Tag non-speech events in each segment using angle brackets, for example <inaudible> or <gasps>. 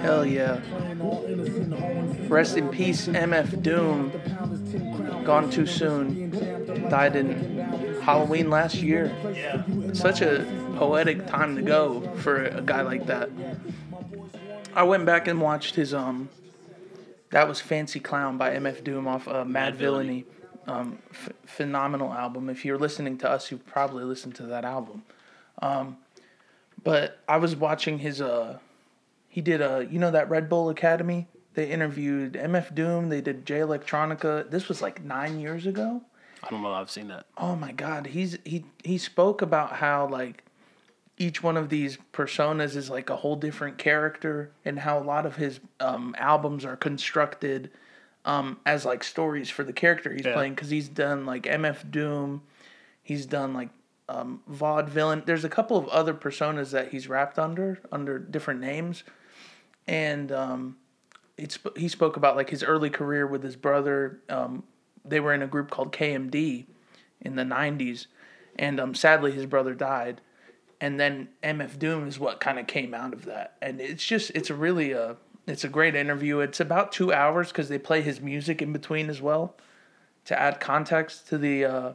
Hell yeah. playing all innocent, all Rest in peace, MF Doom. Gone too soon. Died in Halloween last year. Yeah. Such a poetic time to go for a guy like that. I went back and watched his um. That was Fancy Clown by MF Doom off uh, Mad, Villainy. Um, f- phenomenal album. If you're listening to us, you've probably listened to that album. Um, but I was watching his uh, he did uh, you know that Red Bull Academy. They interviewed MF Doom. They did Jay Electronica. This was like nine years ago. I don't know. I've seen that. Oh my God, he's he he spoke about how like each one of these personas is like a whole different character, and how a lot of his um, albums are constructed um, as like stories for the character he's Yeah. playing. Because he's done like MF Doom, he's done like um, Vaudevillain. There's a couple of other personas that he's rapped under under different names, and um, it's he spoke about like his early career with his brother. Um, they were in a group called KMD in the '90s, and um, sadly his brother died. And then MF Doom is what kind of came out of that, and it's just it's a really uh it's a great interview. It's about two hours because they play his music in between as well, to add context to the uh,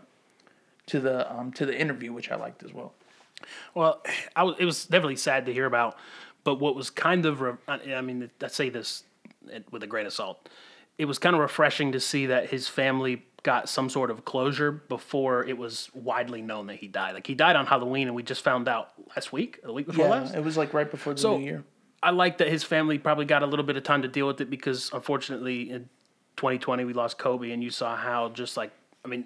to the um to the interview, which I liked as well. Well, I was, it was definitely sad to hear about, but what was kind of, re- I mean, I say this with a grain of salt. It was kind of refreshing to see that his family got some sort of closure before it was widely known that he died. Like he died on Halloween, and we just found out last week, the week before Yeah, last. it was like right before the So- new year. I like that his family probably got a little bit of time to deal with it because unfortunately in 2020 we lost Kobe, and you saw how just like I mean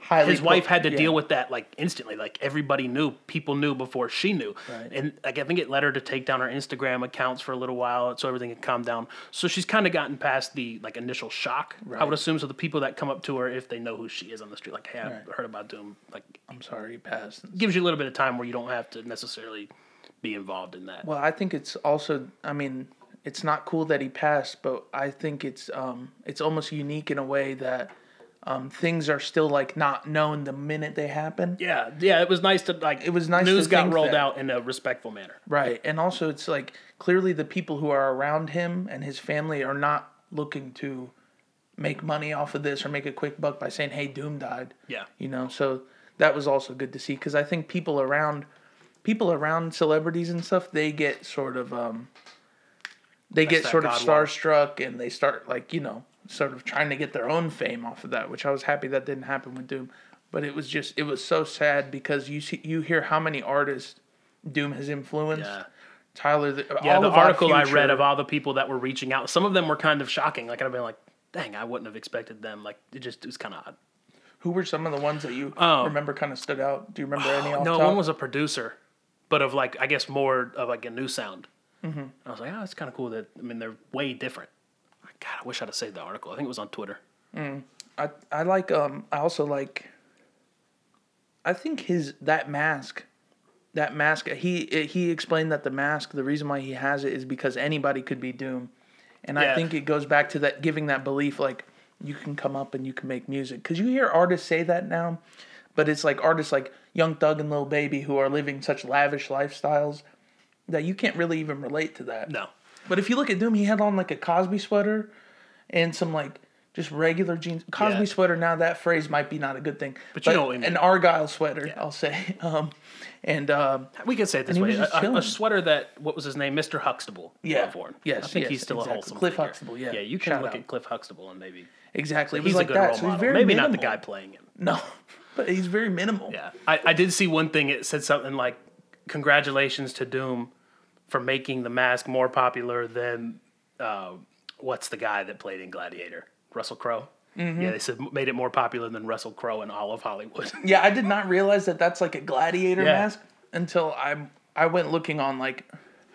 Highly his wife had to yeah. deal with that like instantly. Like everybody knew, people knew before she knew, Right. and like I think it led her to take down her Instagram accounts for a little while, so everything had calmed down. So she's kind of gotten past the like initial shock. I would assume so. The people that come up to her, if they know who she is on the street, like hey, I've Right. heard about Doom, like I'm sorry, he passed. gives you a little bit of time where you don't have to necessarily be involved in that. Well, I think it's also. I mean, it's not cool that he passed, but I think it's um, it's almost unique in a way that um, things are still like not known the minute they happen. Yeah, yeah, it was nice to like. It was nice News to got rolled that. out in a respectful manner. Right, and also it's like clearly the people who are around him and his family are not looking to make money off of this or make a quick buck by saying, "Hey, Doom died." Yeah. you know. So that was also good to see because I think people around people around celebrities and stuff they get sort of um they get sort of starstruck and they start like you know sort of trying to get their own fame off of that which i was happy that didn't happen with doom but it was just it was so sad because you see you hear how many artists doom has influenced Yeah. tyler the, Yeah, all the article I read of all the people that were reaching out, some of them were kind of shocking. Like I've been like, dang, I wouldn't have expected them. Like it just it was kind of odd. who were some of the ones that you Oh. remember kind of stood out do you remember any off no, top? one was a producer, but of like I guess more of like a new sound. Mm-hmm. I was like, oh, it's kind of cool that I mean they're way different. God, I wish I'd have saved the article. I think it was on Twitter. I I like um I also like I think his that mask that mask he he explained that the mask the reason why he has it is because anybody could be doom. And I think it goes back to that giving that belief like you can come up and you can make music cuz you hear artists say that now but it's like artists like Young Thug and Lil Baby who are living such lavish lifestyles that you can't really even relate to that. No, But if you look at Doom, he had on like a Cosby sweater and some like just regular jeans. Cosby Yeah. sweater. Now that phrase might be not a good thing, But you know what I mean. An Argyle sweater, I'll say. <laughs> Um, and um, we could say it this way: a, a, sweater that what was his name, Mister Huxtable. Yeah. wore for him. Yes, I think yes, he's still exactly. a wholesome. Cliff figure. Huxtable, yeah. yeah. You can Shout look out. at Cliff Huxtable and maybe exactly, he's like a good that. role So he's very Maybe minimal. not the guy playing him. No, <laughs> but he's very minimal. Yeah, I, I did see one thing. It said something like, "Congratulations to Doom for making the mask more popular than uh, what's the guy that played in Gladiator, Russell Crowe." Mm-hmm. Yeah, they said made it more popular than Russell Crowe in all of Hollywood. <laughs> Yeah, I did not realize that that's like a gladiator Yeah. mask until I I went looking on like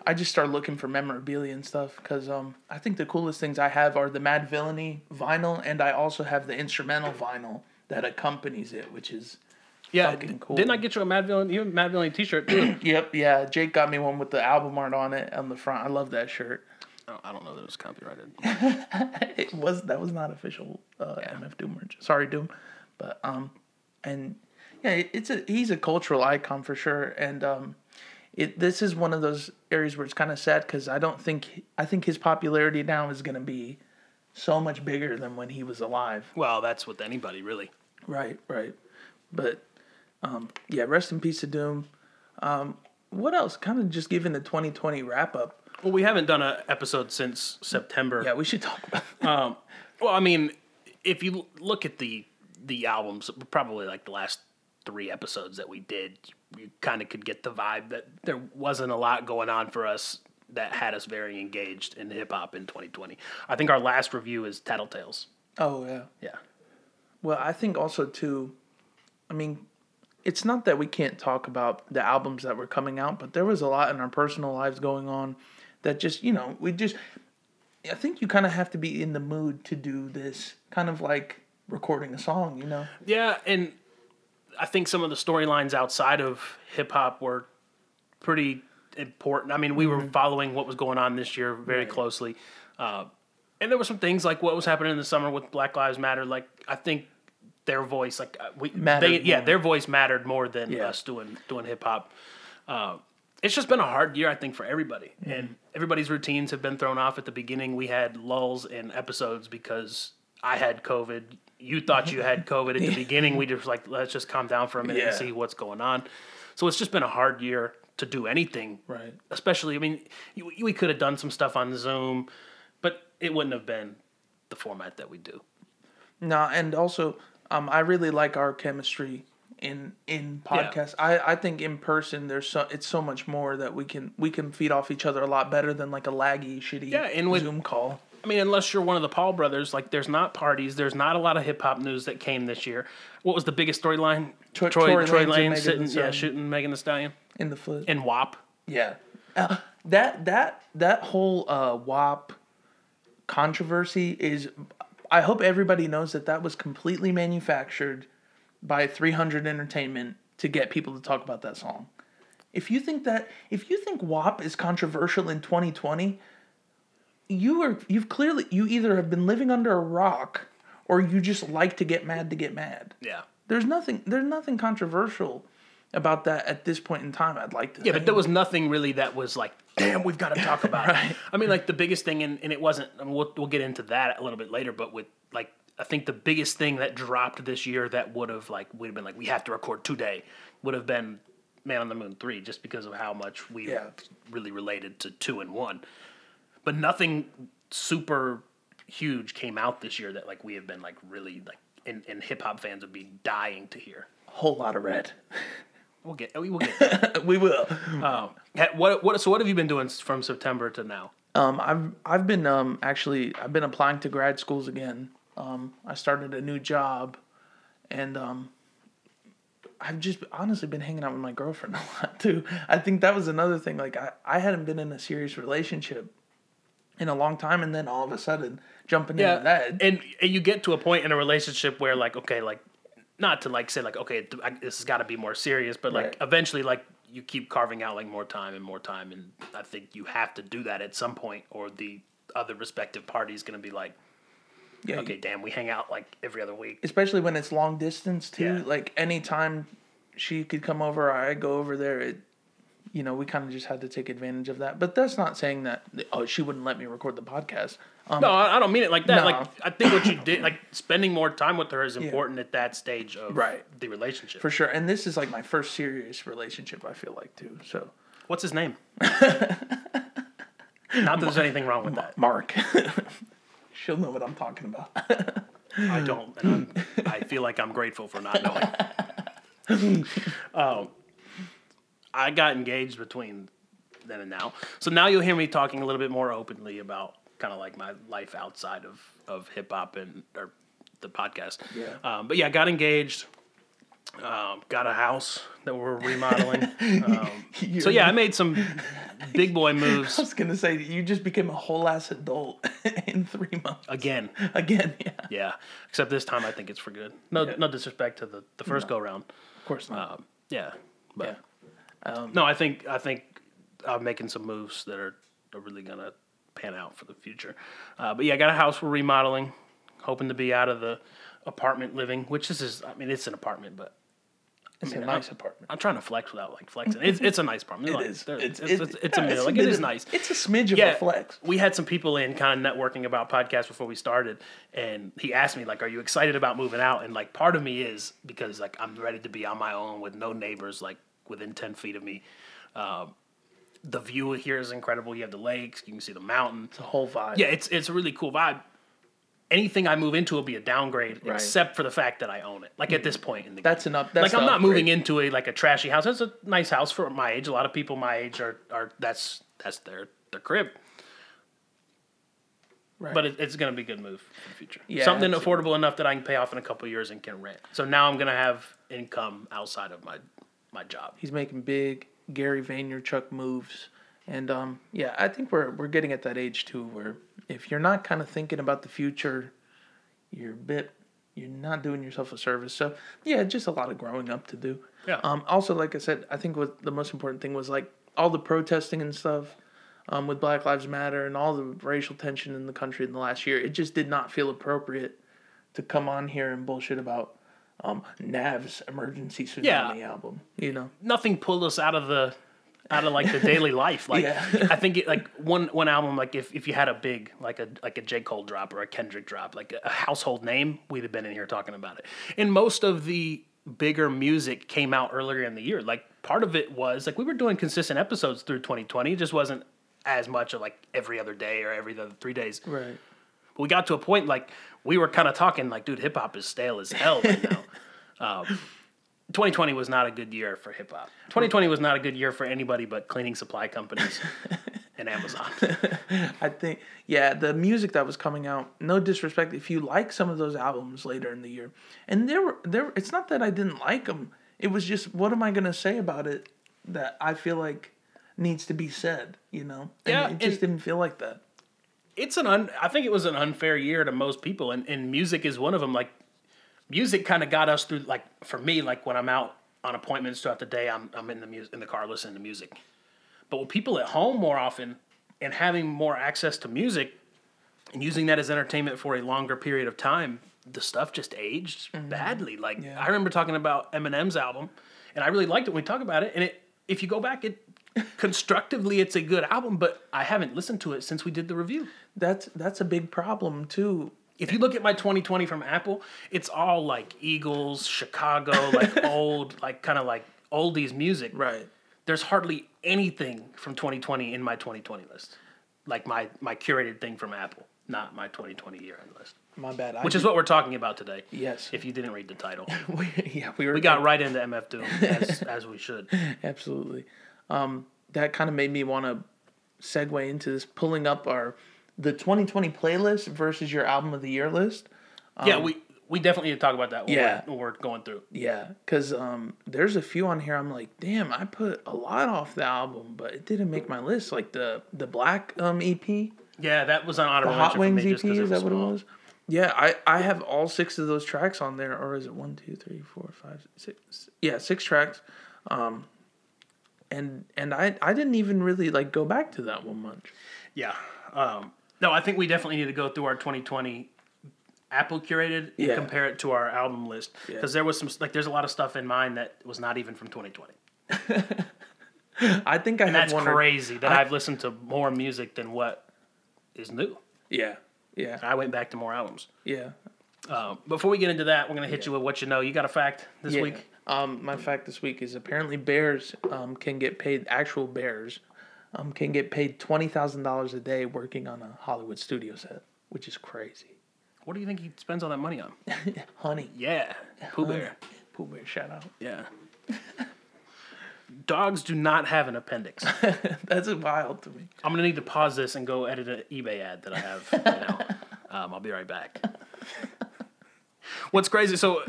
I just started looking for memorabilia and stuff because um I think the coolest things I have are the Madvillainy vinyl and I also have the instrumental vinyl that accompanies it, which is yeah, Fucking cool. didn't I get you a Madvillain? You have a Madvillain T-shirt too. <clears throat> yep yeah Jake got me one with the album art on it on the front. I love that shirt. oh, I don't know that it was copyrighted. <laughs> It was that was not official uh, MF Doom merch. Sorry Doom, but um and Yeah, it- it's a he's a cultural icon for sure, and um, it this is one of those areas where it's kind of sad because I don't think I think his popularity now is gonna be so much bigger than when he was alive. Well, that's with anybody really. Right, right, but um, yeah, rest in peace to Doom. Um, what else? Kind of just giving the 2020 wrap up. Well, we haven't done an episode since September. Yeah, we should talk about. Um, well, I mean, if you look at the the albums, probably like the last three episodes that we did, you kind of could get the vibe that there wasn't a lot going on for us that had us very engaged in hip hop in 2020. I think our last review is Tattletales. Oh yeah. Yeah. Well, I think also too. I mean, it's not that we can't talk about the albums that were coming out, but there was a lot in our personal lives going on that just you know we just. I think you kind of have to be in the mood to do this, kind of like recording a song, you know. Yeah, and I think some of the storylines outside of hip hop were pretty important. I mean, we were following what was going on this year very closely, uh, and there were some things like what was happening in the summer with Black Lives Matter. Like I think their voice, like uh, we, Mattered they, yeah, their voice mattered more than Yeah. us doing doing hip hop. Uh, it's just been a hard year, I think, for everybody, Mm-hmm. and everybody's routines have been thrown off. At the beginning, we had lulls in episodes because I had COVID. You thought you had COVID at the <laughs> beginning. We just like let's just calm down for a minute and see what's going on. So it's just been a hard year to do anything. Right. Especially, I mean, you- we could have done some stuff on Zoom, but it wouldn't have been the format that we do. No, and also, um, I really like our chemistry in in podcasts. I, I think in person there's so it's so much more that we can we can feed off each other a lot better than like a laggy shitty Yeah, and with- Zoom call. I mean, unless you're one of the Paul brothers, like there's not parties, there's not a lot of hip hop news that came this year. What was the biggest storyline? Tro- Troy, Tory Troy Lane sitting, yeah, shooting Megan Thee Stallion in the foot. and WAP. Yeah, uh, that that that whole uh, WAP controversy is. I hope everybody knows that that was completely manufactured by 300 Entertainment to get people to talk about that song. If you think that, if you think WAP is controversial in 2020, you are you've clearly you either have been living under a rock or you just like to get mad to get mad. Yeah. There's nothing there's nothing controversial about that at this point in time. I'd like to. Yeah, but there was nothing really that was like, damn, we've got to talk <laughs> about Right. it. I mean, like the biggest thing, and, and it wasn't, I mean, we'll, we'll get into that a little bit later, but with like, I think the biggest thing that dropped this year that would have like, would have been like, we have to record today would have been Man on the Moon 3, just because of how much we Yeah. really related to 2 and 1. But nothing super huge came out this year that like we have been like really like, and, and hip hop fans would be dying to hear. whole lot of red. <laughs> We'll get, we'll get we will. <laughs> Um, what what so what have you been doing from September to now? Um, I've I've been um actually I've been applying to grad schools again. Um, I started a new job, and um, I've just honestly been hanging out with my girlfriend <laughs> a lot too. I think that was another thing. Like I, I hadn't been in a serious relationship in a long time, and then all of a sudden jumping into that. and and you get to a point in a relationship where like okay, like not to like say like okay, I, this has got to be more serious, but like Right. eventually like you keep carving out like more time and more time, and I think you have to do that at some point, or the other respective party is going to be like, yeah, okay, damn, we hang out like every other week. especially when it's long distance too. Yeah. Like anytime she could come over, or I go over there. It, you know, we kind of just had to take advantage of that. But that's not saying that oh she wouldn't let me record the podcast. Um, No, I don't mean it like that. No. Like I think what you did, like spending more time with her, is important at that stage of Right. the relationship. for sure. And this is like my first serious relationship. I feel like too. So What's his name? <laughs> Not that there's anything wrong with that. Mark, <laughs> she'll know what I'm talking about. I don't, and I'm, I feel like I'm grateful for not knowing. <laughs> um, I got engaged between then and now, so now you'll hear me talking a little bit more openly about kind of like my life outside of of hip hop and or the podcast. Yeah. Um, but yeah, got engaged. Um, got a house that we're remodeling. <laughs> Um, so yeah, I made some big boy <laughs> moves I was gonna say you just became a whole ass adult <laughs> in three months again. again. Yeah, Yeah, except this time I think it's for good. No, no disrespect to the, the first go round. of course not. Um, yeah, but Um, no, I think I think I'm making some moves that are, are really gonna pan out for the future. Uh, but yeah, I got a house we're remodeling, hoping to be out of the apartment living, which this is. I mean, it's an apartment, but It's a mean, nice I'm- apartment. I'm trying to flex without like flexing. It's, it's a nice apartment. <laughs> It Like, is. It's, It's, it's, it's a uh, middle. Like it of- nice. It's a smidge of yeah, a flex. we had some people in kind of networking about podcasts before we started, and he asked me like, "Are you excited about moving out?" And like, part of me is because like I'm ready to be on my own with no neighbors like within ten feet of me. Um, the view here is incredible. You have the lakes, you can see the mountains. It's a whole vibe. Yeah, it's it's a really cool vibe. Anything I move into will be a downgrade, Right. except for the fact that I own it. Like at this point in the That's game. an up- that's like I'm not moving into a like a trashy house. That's a nice house for my age. A lot of people my age are are that's that's their their crib. Right. But it, it's going to be a good move for the future. Yeah, Something absolutely. affordable enough that I can pay off in a couple years and can rent. So now I'm going to have income outside of my my job. he's making big Gary Vaynerchuk moves, and um, yeah, I think we're we're getting at that age too, where if you're not kind of thinking about the future, you're a bit you're not doing yourself a service. So yeah, just a lot of growing up to do. Yeah. Um. Also, like I said, I think what the most important thing was like all the protesting and stuff. Um, with Black Lives Matter and all the racial tension in the country in the last year, it just did not feel appropriate to come on here and bullshit about um, Nav's emergency tsunami Yeah. album. You know, nothing pulled us out of the out of like the daily <laughs> life. Like Yeah. I think it, like one one album like if, if you had a big like a like a J Cole drop or a Kendrick drop like a household name, we'd have been in here talking about it. And most of the bigger music came out earlier in the year. Like part of it was like we were doing consistent episodes through 2020. It just wasn't as much of like every other day or every other three days. right? But we got to a point like we were kind of talking like, dude, hip hop is stale as hell right now. <laughs> Um, 2020 was not a good year for hip hop. 2020 was not a good year for anybody but cleaning supply companies <laughs> and Amazon. I think, yeah, the music that was coming out. No disrespect, if you like some of those albums later in the year, and there were there. It's not that I didn't like them. It was just, what am I gonna say about it that I feel like needs to be said? You know? And Yeah, it just and- didn't feel like that. It's an un, I think it was an unfair year to most people, and, and music is one of them. Like music kind of got us through. Like for me, like when I'm out on appointments throughout the day, I'm I'm in the music in the car listening to music. But with people at home more often and having more access to music and using that as entertainment for a longer period of time, the stuff just aged mm-hmm. badly. Like Yeah. I remember talking about Eminem's album, and I really liked it when we talk about it. And it, if you go back, it constructively, it's a good album. But I haven't listened to it since we did the review. That's that's a big problem too. If you look at my 2020 from Apple, it's all like Eagles, Chicago, like <laughs> old, like kind of like oldies music. Right. There's hardly anything from 2020 in my 2020 list, like my my curated thing from Apple, not my 2020 year end list. My bad. I Which is what we're talking about today. Yes. If you didn't read the title, <laughs> we, yeah, we were we got right into MF Doom as <laughs> as we should. Absolutely. Um, that kind of made me want to segue into this, pulling up our the 2020 playlist versus your album of the year list. yeah, we we definitely need to talk about that when, Yeah. we're, when we're going through. Yeah, because um, there's a few on here. I'm like, damn, I put a lot off the album, but it didn't make my list. Like the the Black um EP, Yeah, that was an the Hot Wings EP. Is that what it was? Yeah, I I have all six of those tracks on there, or is it one, two, three, four, five, six? Yeah, six tracks. Um, and and I I didn't even really like go back to that one much. Yeah. Um, no, I think we definitely need to go through our 2020 Apple curated and Yeah. compare it to our album list Yeah. because there was some like there's a lot of stuff in mine that was not even from 2020. <laughs> I think I And have that's crazy that I- I've listened to more music than what is new. Yeah, yeah, I went back to more albums. yeah. Uh, before we get into that, we're gonna hit you with what you know. You got a fact this yeah. week? Um, my fact this week is apparently bears um can get paid. Actual bears, um, can get paid twenty thousand dollars a day working on a Hollywood studio set, which is crazy. What do you think he spends all that money on? <laughs> Honey, Yeah, Pooh Bear. Pooh Bear, shout out. Yeah. Dogs do not have an appendix. <laughs> That's wild to me. I'm gonna need to pause this and go edit an eBay ad that I have right now. <laughs> Um, I'll be right back. What's crazy? So,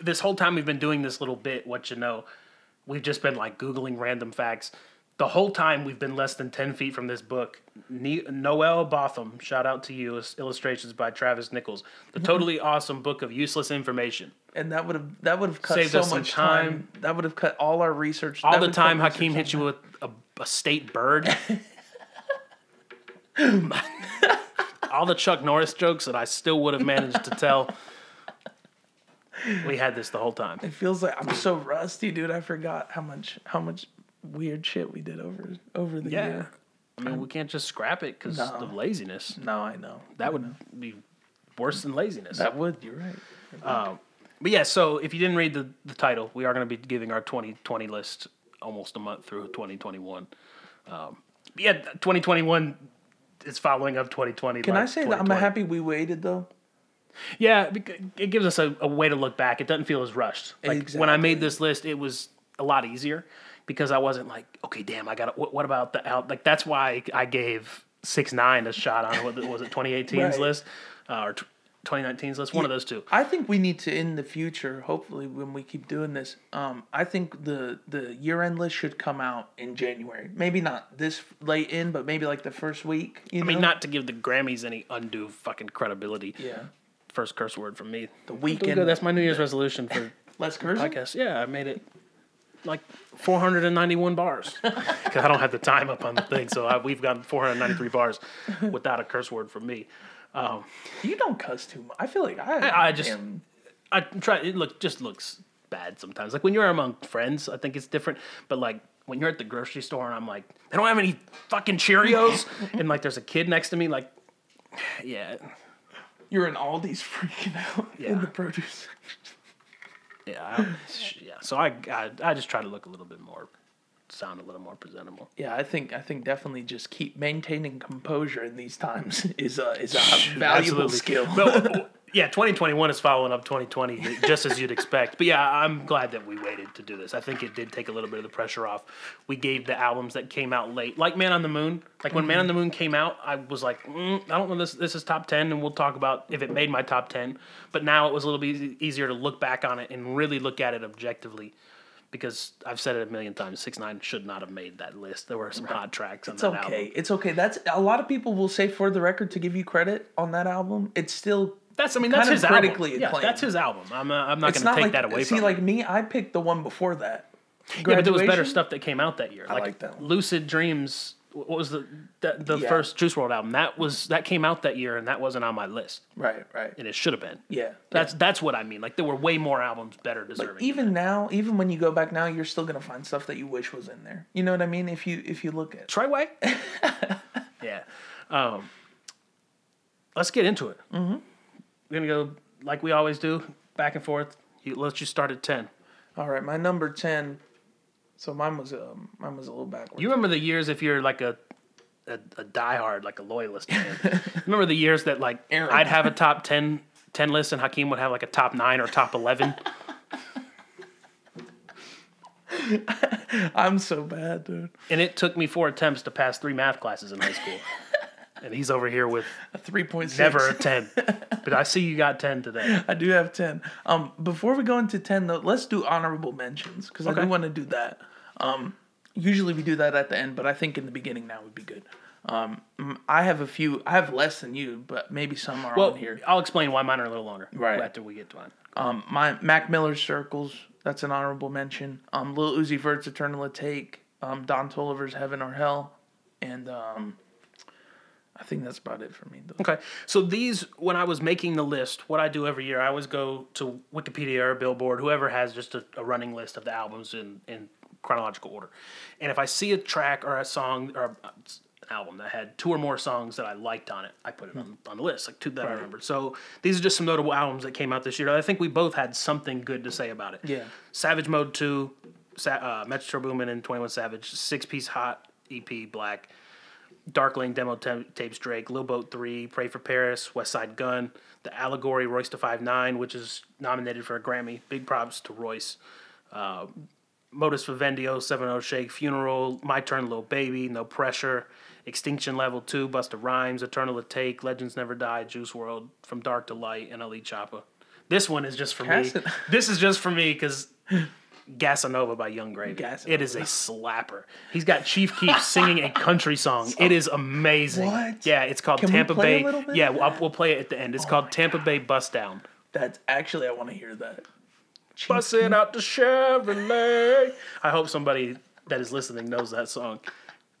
this whole time we've been doing this little bit, what you know, we've just been like googling random facts. The whole time we've been less than ten feet from this book. Ne- Noel Botham, shout out to you. Illustrations by Travis Nichols. The mm-hmm. totally awesome book of useless information. And that would have that would have cut Saved so us some much time. That would have cut all our research. All that the time Hakeem time. hit you with a, a state bird. <laughs> <laughs> all the Chuck Norris jokes that I still would have managed to tell. <laughs> we had this the whole time. It feels like I'm so rusty, dude. I forgot how much how much weird shit we did over over the Yeah. year. I mean, we can't just scrap it because No. of laziness. No, I know. That would be worse than laziness. That would. You're right. But yeah, so if you didn't read the, the title, we are going to be giving our 2020 list almost a month through 2021. Um, yeah, 2021 is following up 2020. Can like I say that I'm happy we waited though? Yeah, it gives us a, a way to look back. It doesn't feel as rushed. Like when I made this list, it was a lot easier because I wasn't like, okay, damn, I got. What, what about the out? Like that's why I gave six nine a shot on what was it 2018's <laughs> Right. list uh, or t- 2019's list? One of those two. I think we need to in the future, hopefully when we keep doing this, um, I think the the year end list should come out in January. Maybe not this late in, but maybe like the first week. You I know? mean, not to give the Grammys any undue fucking credibility. Yeah. First curse word from me. The weekend. good. That's my New Year's resolution for <laughs> Less cursing. guess. Yeah, I made it like 491 bars <laughs> <laughs> because I don't have the time up on the thing. So I, we've got 493 bars without a curse word from me. Um, You don't cuss too much. I feel like I. I just- am- I try. It look just looks bad sometimes. Like when you're among friends, I think it's different. But like when you're at the grocery store and I'm like, they don't have any fucking Cheerios, and like there's a kid next to me, like, <sighs> yeah, You're in Aldi's freaking out in the produce. yeah, yeah. So I, I I just try to look a little bit more, sound a little more presentable. Yeah, I think I think definitely just keep maintaining composure in these times <laughs> is a is a valuable Absolutely. skill. But <laughs> yeah, 2021 is following up 2020 just as you'd expect. But yeah, I'm glad that we waited to do this. I think it did take a little bit of the pressure off. We gave the albums that came out late, like Man on the Moon. Like when Man on the Moon came out, I was like, mm, I don't know this. This is top 10, and we'll talk about if it made my top 10. But now it was a little bit easier to look back on it and really look at it objectively. Because I've said it a million times, six nine should not have made that list. There were some hot tracks on It's that okay. album. It's okay. That's a lot of people will say for the record to give you credit on that album. It's still That's I mean that's his album. critically Yeah, that's his album. I'm uh, I'm not going to take like that away from you. see from. like me. I picked the one before that. Yeah, but there was better stuff that came out that year. Like, like that one. Lucid Dreams. What was the the, the Yeah. first Juice WRLD album? That was that came out that year, and that wasn't on my list, Right, right. and it should have been. Yeah, That's that's what I mean. Like there were way more albums better deserving. even now, even when you go back now, you're still gonna find stuff that you wish was in there. You know what I mean? If you if you look at Treyway. <laughs> yeah. Um, let's get into it. Mm-hmm. We're gonna go like we always do, back and forth. You, let's just start at ten. all right, my number ten. So mine was um mine was a little backwards. You remember the years if you're like a a, a diehard, like a loyalist fan. remember the years that like Aaron. I'd have a top 10, 10 list and Hakeem would have like a top nine or top eleven. <laughs> I'm so bad, dude. and it took me four attempts to pass three math classes in high school. And he's over here with A three point six. never a ten. but I see you got ten today. <laughs> I do have 10. Um, before we go into 10, though, let's do honorable mentions because I do want to do that. Um, usually we do that at the end, but I think in the beginning now would be good. Um, I have a few, I have less than you, but maybe some are Well, on here. I'll explain why mine are a little longer. Right. After we get to mine. Um, my Mac Miller's Circles, that's an honorable mention. Um, Lil Uzi Vert's Eternal Atake, um, Don Toliver's Heaven or Hell, and um, I think that's about it for me. Though. Okay. So these, when I was making the list, what I do every year, I always go to Wikipedia or Billboard, whoever has just a, a running list of the albums in, in chronological order. And if I see a track or a song or a, an album that had two or more songs that I liked on it, I put it on, on the list, like two that I remembered. So these are just some notable albums that came out this year. I think we both had something good to say about it. Yeah. Savage Mode 2, Sa- uh, Metro Boomin and 21 Savage, Six Piece Hot EP Black, Dark Lane demo ta- tapes Drake, Lil Boat 3, Pray for Paris, Westside Gunn, The Allegory, Royce da 5 9, which is nominated for a Grammy. Big props to Royce. Uh, Modus Vivendi, 7 Shake, Funeral, My Turn, Lil Baby, No Pressure, Extinction Level 2, Busta Rhymes, Eternal Atake, Legends Never Die, Juice WRLD, From Dark to Light, and Ali Choppa. This one is just for Pass me. This is just for me because <laughs> Gasanova by Yung Gravy. Gasanova. It is a slapper. He's got Chief Keef singing a country song. <laughs> It is amazing. What? Yeah, it's called Can Tampa Bay. Yeah, we'll, we'll play it at the end. It's oh called Tampa Bay Bust Down. That's actually, I want to hear that. Busting out the Chevrolet. I hope somebody that is listening knows that song.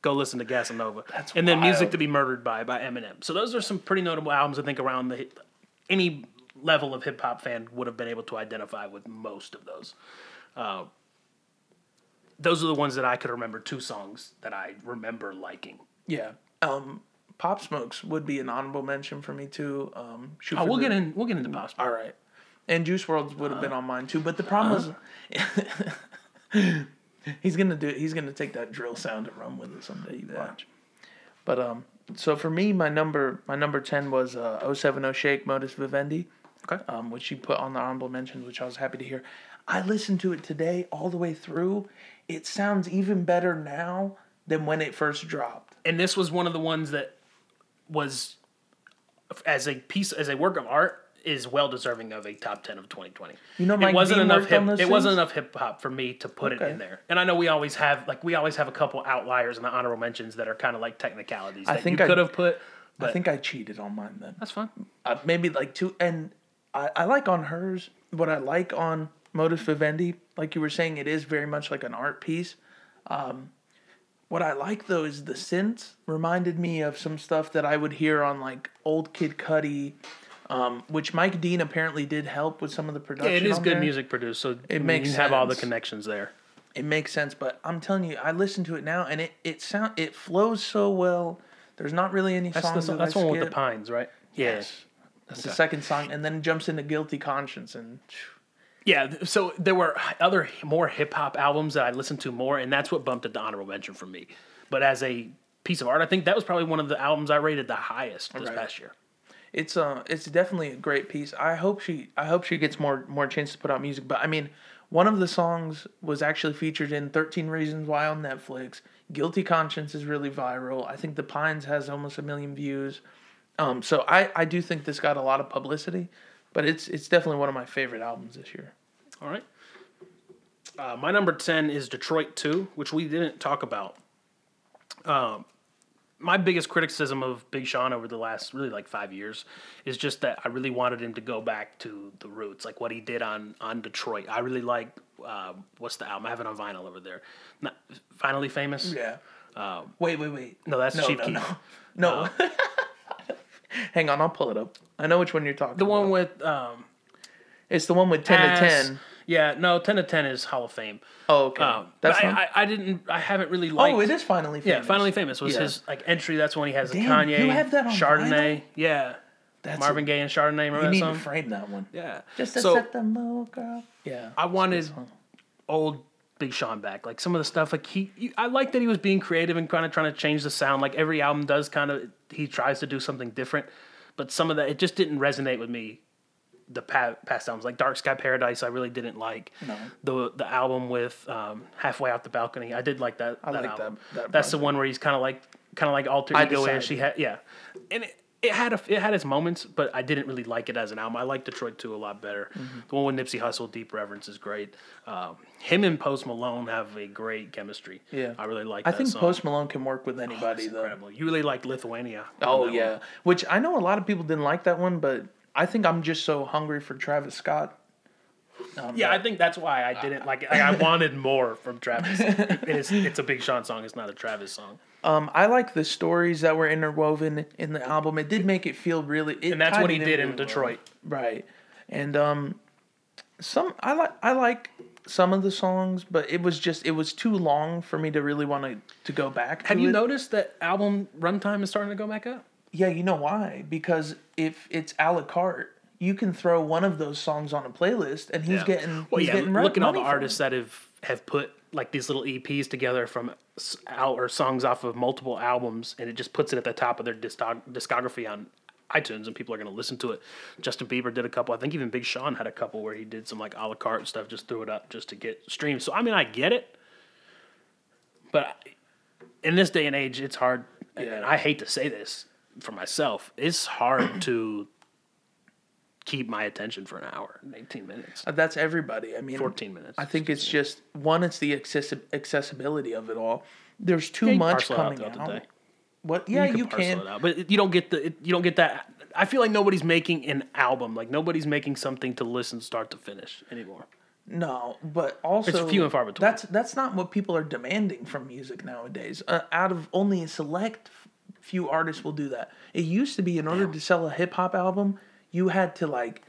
Go listen to Gasanova. That's and then Music to Be Murdered By by Eminem. So those are some pretty notable albums I think around the any level of hip hop fan would have been able to identify with most of those. Uh, those are the ones that I could remember. Two songs that I remember liking. Yeah. Um, Pop Smokes would be an honorable mention for me too. Um, Shoot Oh, we'll the- get in. We'll get into Pop Smoke. All right. And Juice WRLD's would have been on mine too, but the problem was <laughs> he's gonna do he's gonna take that drill sound and run with it someday. You watch. But um, so for me, my number my number ten was uh 070 Shake Modus Vivendi. Okay. Um, which you put on the honorable mentions, which I was happy to hear. I listened to it today all the way through. It sounds even better now than when it first dropped. and this was one of the ones that was as a piece as a work of art is well deserving of a top 10 of 2020 You know, Mike it wasn't enough hip it wasn't enough hip hop for me to put it in there and i know we always have like we always have a couple outliers in the honorable mentions that are kind of like technicalities I that think you I- could have put but I think I cheated on mine then. that's fine uh, maybe like two and I, I like on hers what i like on modus vivendi like you were saying it is very much like an art piece. Um, what i like though is the synths reminded me of some stuff that i would hear on like old kid cudi um, which mike dean apparently did help with some of the production yeah, it is good there. music produced so it makes you have all the connections there. It makes sense but i'm telling you i listen to it now and it it sound it flows so well. There's not really any that's songs the, that that's I one with the pines right? Yeah. Yes. That's the second song and then it jumps into guilty conscience and Yeah, so there were other more hip hop albums that I listened to more, and that's what bumped it to honorable mention for me. But as a piece of art, I think that was probably one of the albums I rated the highest this Right. past year. it's uh it's definitely a great piece. I hope she I hope she gets more more chance to put out music. But I mean, one of the songs was actually featured in 13 Reasons Why on Netflix. Guilty Conscience is really viral. I think The Pines has almost a million views. Um, so I I do think this got a lot of publicity, but it's it's definitely one of my favorite albums this year. All right. Uh, my number 10 is Detroit 2, which we didn't talk about. Um, my biggest criticism of Big Sean over the last really like five years is just that I really wanted him to go back to the roots, like what he did on on Detroit. I really like uh, what's the album? I have it on vinyl over there. Not, Finally Famous. Yeah. wait, wait, wait. No, that's No, Chief no, Keef. no. No. <laughs> <laughs> Hang on, I'll pull it up. I know which one you're talking The about. one with um, It's the one with 10 Ass- to 10. Yeah, no, ten to ten is Hall of Fame. Oh, okay. Um, That's I, I, I didn't. I haven't really liked. Oh, it is finally famous. Yeah, finally famous was Yeah. his like entry. That's when he has Damn, the Kanye, you have that on Chardonnay. vinyl? Yeah, That's Marvin Gaye and Chardonnay. Remember You that need song? to frame that one. yeah. Just to so set the mood, girl. Yeah. I wanted old Big Sean back. Like some of the stuff. Like he, he- I like that he was being creative and kind of trying to change the sound. Like every album does, kind of he tries to do something different. But some of that it just didn't resonate with me. The pa- past albums, like Dark Sky Paradise, I really didn't like. No. The the album with um, Halfway Out the Balcony, I did like that. I that like album. that That's the one where he's kind of like kind of like alter ego ish. He had yeah, and it, it had a, it had its moments, but I didn't really like it as an album. I like Detroit 2 a lot better. Mm-hmm. The one with Nipsey Hussle, Deep Reverence, is great. Um, him and Post Malone have a great chemistry. Yeah. I really like. I think song. Post Malone can work with anybody, It's though. incredible. You really like Lithuania. Oh, yeah. one. Which I know a lot of people didn't like that one, but I think I'm just so hungry for Travis Scott. Um, Yeah, I think that's why I didn't like it. Like, I wanted more from Travis. <laughs> it's, it's a Big Sean song. It's not a Travis song. Um, I like the stories that were interwoven in the album. It did make it feel really. It And that's what he did in really well. Detroit. right? And um, some I like I like some of the songs, but it was just it was too long for me to really want to to go back. Have to you it. noticed that album runtime is starting to go back up? Yeah, you know why? Because if it's a la carte, you can throw one of those songs on a playlist, and he's Yeah. getting Well, he's yeah. getting Look at all the artists that have have put like these little EPs together from out or songs off of multiple albums, and it just puts it at the top of their discog- discography on iTunes, and people are going to listen to it. Justin Bieber did a couple. I think even Big Sean had a couple where he did some like a la carte stuff, just threw it up just to get streams. So I mean, I get it, but in this day and age, it's hard. And I hate to say this for myself, it's hard to keep my attention for an hour and 18 minutes, Uh, That's everybody. I mean, 14 minutes. I think it's just one. It's the accessi- accessibility of it all. There's too Yeah, much out coming the out. day. What? Yeah, you, can. it out, but you don't get the it, you don't get that. I feel like nobody's making an album. Like nobody's making something to listen start to finish anymore. No, but also It's few and far between. That's that's not what people are demanding from music nowadays. Uh, out of only a select few artists will do that. It used to be in order to sell a hip hop album, you had to like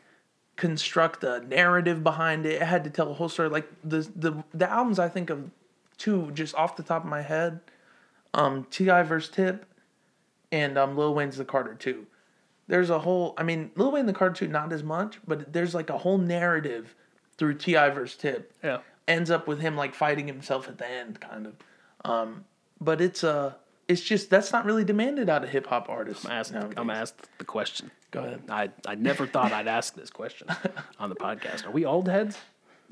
construct a narrative behind it. It had to tell a whole story. Like the the the albums I think of two just off the top of my head, um, Ti versus Tip, and um, Lil Wayne's The Carter Two. There's a whole. I mean, Lil Wayne The Carter Two not as much, but there's like a whole narrative through Ti versus Tip. Yeah. Ends up with him like fighting himself at the end, kind of. Um, but it's uh it's just that's not really demanded out of hip hop artists. I'm asked, I'm asked the question. Go ahead. I, I never thought I'd ask this question on the podcast. Are we old heads?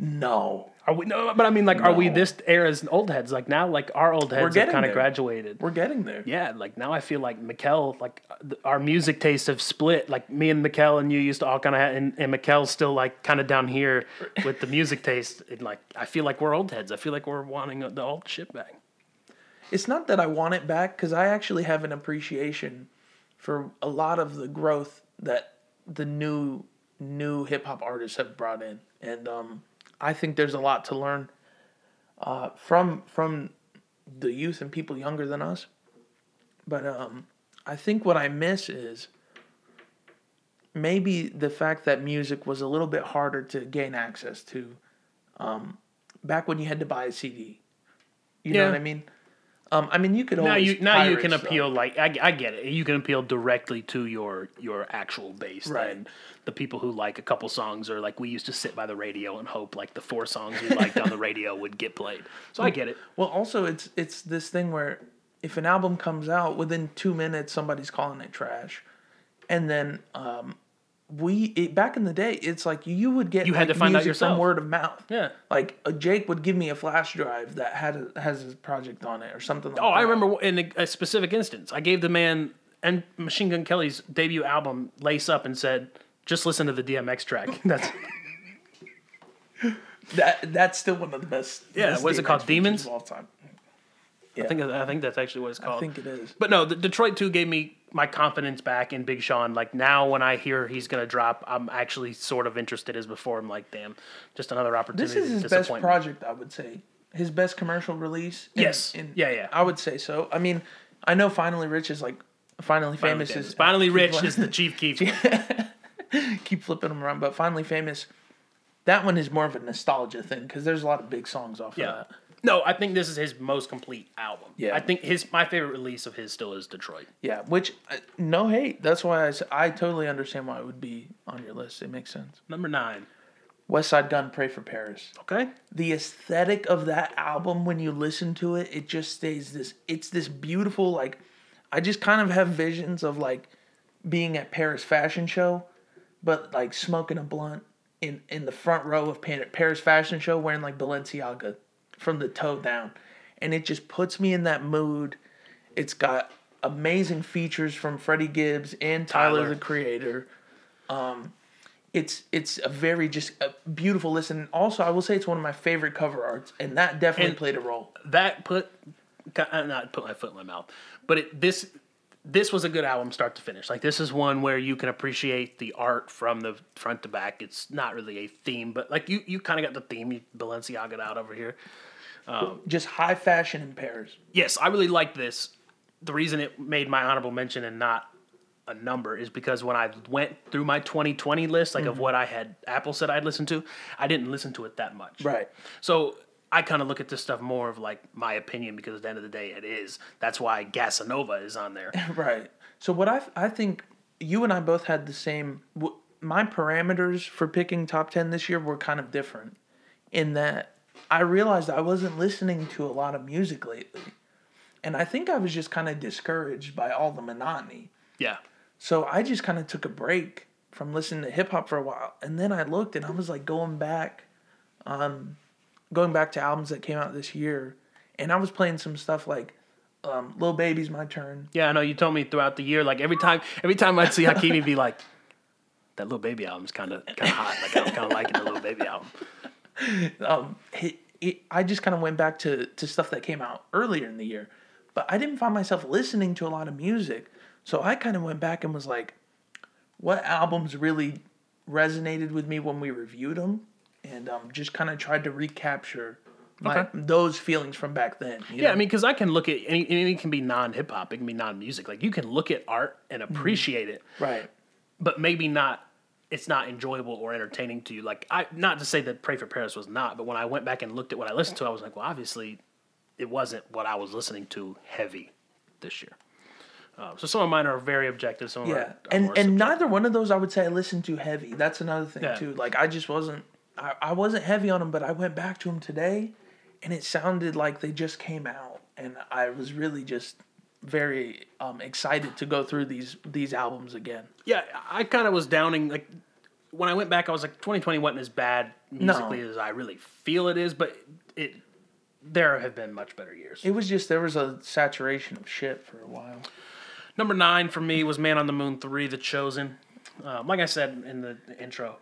No, Are we no? But I mean, like, are we this era's old heads? Like now, like our old heads have kind of graduated. we're getting there. Yeah, like now I feel like Mikkel, like th- our music tastes have split. Like me and Mikkel and you used to all kind of, and, and Mikkel's still like kind of down here with the music taste. And like I feel like we're old heads. I feel like we're wanting the old shit back. It's not that I want it back because I actually have an appreciation for a lot of the growth that the new new hip hop artists have brought in, and um, I think there's a lot to learn uh, from from the youth and people younger than us. But um, I think what I miss is maybe the fact that music was a little bit harder to gain access to um, back when you had to buy a CD. You know what I mean? Um, I mean, you could Now you now you can stuff. appeal like I, I get it. You can appeal directly to your your actual base. Right. And the people who like a couple songs or like we used to sit by the radio and hope like the four songs we liked on the radio would get played. So I get it. Well, also it's it's this thing where if an album comes out within two minutes, somebody's calling it trash, and then um, we it, back in the day, it's like you would get You had like, to find out yourself. from word of mouth. Yeah. like uh, Jake would give me a flash drive that had a, has his project on it or something. like Oh, I remember in a, a specific instance, I gave the man and Machine Gun Kelly's debut album "Lace Up" and said, "Just listen to the DMX track." <laughs> That's that. That's still one of the best. Yeah, best what is it DMX called? Demons? of all time. I think I think that's actually what it's called. I think it is. But no, the Detroit Two gave me my confidence back in Big Sean. Like now, when I hear he's gonna drop, I'm actually sort of interested as before. I'm like, damn, just another opportunity. This is to his best project, I would say. His best commercial release. Yes. in- Yeah, yeah. I would say so. I mean, I know Finally Rich is like Finally Finally, Famous famous. is Finally keep Rich is the Chief Keef. <laughs> keep flipping them around, but Finally Famous, that one is more of a nostalgia thing because there's a lot of big songs off Yeah. of that. No, I think this is his most complete album. Yeah. I think his my favorite release of his still is Detroit. Yeah, which uh, no hate. That's why I, I totally understand why it would be on your list. It makes sense. Number nine. Westside Gunn, Pray for Paris. Okay. the aesthetic of that album when you listen to it it just stays this it's this beautiful like i just kind of have visions of like being at paris fashion show but like smoking a blunt in in the front row of paris fashion show wearing like balenciaga from the toe down and it just puts me in that mood it's got amazing features from freddie gibbs and tyler, Tyler. the creator it's it's a very just a beautiful listen. Also, I will say it's one of my favorite cover arts, and that definitely And- played a role. That put uh, not put my foot in my mouth, but it, this this was a good album start to finish. Like this is one where you can appreciate the art from the front to back. It's not really a theme, but like you you kind of got the theme. You Balenciaga out over here. Um, Just high fashion in Paris. Yes, I really like this. The reason it made my honorable mention and not a number is because when I went through my 2020 list, like of mm-hmm. what I had Apple said I'd listen to, I didn't listen to it that much. Right. So I kind of look at this stuff more of like my opinion because at the end of the day, it is. That's why Gasanova is on there. <laughs> Right. So what I I think you and I both had the same. My parameters for picking top ten this year were kind of different, in that I realized I wasn't listening to a lot of music lately, and I think I was just kind of discouraged by all the monotony. yeah. So I just kind of took a break from listening to hip hop for a while, and then I looked and I was like going back, um, going back to albums that came out this year, and I was playing some stuff like, um, "Lil Baby's My Turn." Yeah, I know you told me throughout the year, like every time, every time I'd see Hakimi be like, that little baby album's kind of kind of hot. Like I'm kind of liking the little baby album. Um, it, it, I just kind of went back to to stuff that came out earlier in the year, but I didn't find myself listening to a lot of music, so I kind of went back and was like, what albums really resonated with me when we reviewed them, and um, just kind of tried to recapture my, Okay. those feelings from back then. you Yeah, know? I mean, because I can look at any, it can be non hip hop, it can be non music. Like you can look at art and appreciate it, right. but maybe not it's not enjoyable or entertaining to you. Like I not to say that Pray for Paris was not, but when I went back and looked at what I listened to, I was like, well, obviously, it wasn't what I was listening to heavy this year. Uh, so some of mine are very objective. Some of Yeah, mine are and and subjective. neither one of those I would say I listened to heavy. That's another thing Yeah. too. Like I just wasn't, I, I wasn't heavy on them, but I went back to them today, and it sounded like they just came out, and I was really just very um, excited to go through these these albums again. Yeah, I kind of was downing. Like when I went back, I was like, 2020 wasn't as bad musically as I really feel it is, but it there have been much better years. It was just there was a saturation of shit for a while. Number nine for me was Man on the Moon 3, The Chosen. Um, like I said in the intro,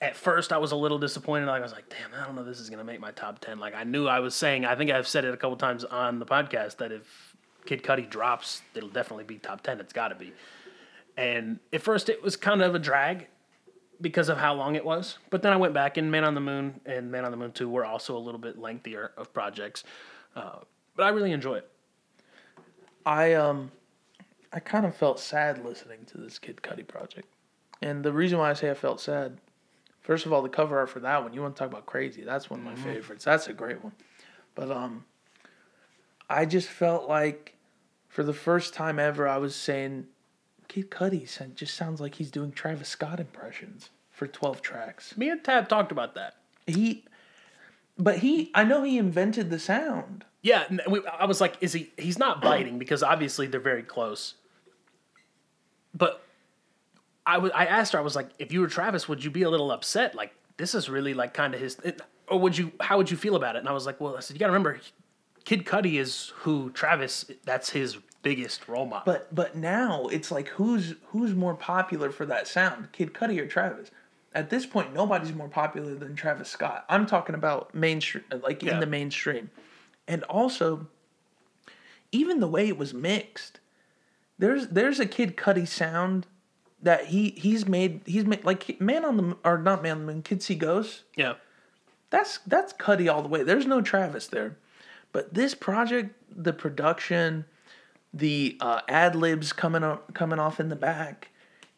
at first I was a little disappointed. Like I was like, damn, I don't know if this is going to make my top 10. Like I knew I was saying, I think I've said it a couple times on the podcast that if Kid Cudi drops, it'll definitely be top 10. It's got to be. And at first it was kind of a drag because of how long it was. But then I went back and Man on the Moon and Man on the Moon 2 were also a little bit lengthier of projects. Uh, but I really enjoy it. I um, I kind of felt sad listening to this Kid Cudi project, and the reason why I say I felt sad, first of all, the cover art for that one. You want to talk about crazy? That's one of my favorites. That's a great one, but um, I just felt like, for the first time ever, I was saying, Kid Cudi just sounds like he's doing Travis Scott impressions for twelve tracks. Me and Tab talked about that. He, but he, I know he invented the sound. Yeah, we, I was like, is he? He's not <clears throat> biting because obviously they're very close. But I was, I asked her, I was like, if you were Travis, would you be a little upset? Like this is really like kind of his, it- or would you? How would you feel about it? And I was like, well, I said you got to remember, Kid Cudi is who Travis. That's his biggest role model. But but now it's like who's who's more popular for that sound, Kid Cudi or Travis? At this point, nobody's more popular than Travis Scott. I'm talking about mainstream, like Yeah. in the mainstream, and also even the way it was mixed. There's there's a Kid Cudi sound that he he's made he's made like Man on the or not Man on the Moon, Kid See Ghosts. yeah, That's that's Cudi all the way. There's no Travis there. But this project, the production, the uh, ad libs coming up, coming off in the back,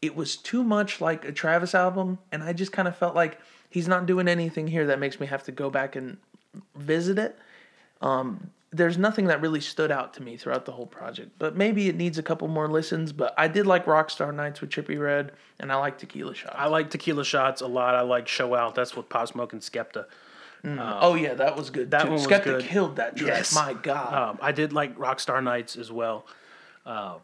it was too much like a Travis album, and I just kind of felt like he's not doing anything here that makes me have to go back and visit it. Um, there's nothing that really stood out to me throughout the whole project, but maybe it needs a couple more listens. But I did like Rockstar Nights with Trippie Redd, and I like Tequila Shots. I like Tequila Shots a lot. I like Show Out. That's with Pop Smoke and Skepta. Oh yeah, that was good. that too. one was Skepta good. killed that track. Yes. My God. Um, I did like Rockstar Nights as well. Uh,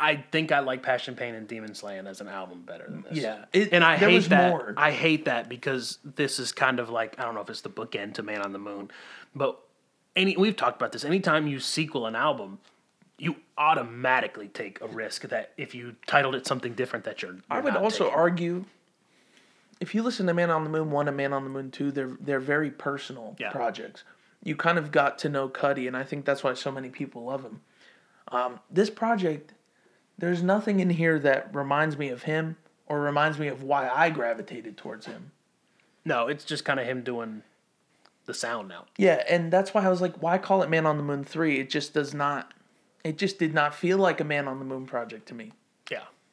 I think I like Passion Pain and Demon Slaying as an album better than this. Yeah, it- and I hate that. more. I hate that because this is kind of like I don't know if it's the bookend to Man on the Moon, but any we've talked about this. Anytime you sequel an album, you automatically take a risk that if you titled it something different, that you're. I you're would not also taking. argue if you listen to Man on the Moon one and Man on the Moon two, they're they're very personal Yeah. projects. You kind of got to know Cudi, and I think that's why so many people love him. Um, this project, there's nothing in here that reminds me of him or reminds me of why I gravitated towards him. No, it's just kind of him doing the sound now. Yeah, and that's why I was like, why call it Man on the Moon three? It just does not. It just did not feel like a Man on the Moon project to me.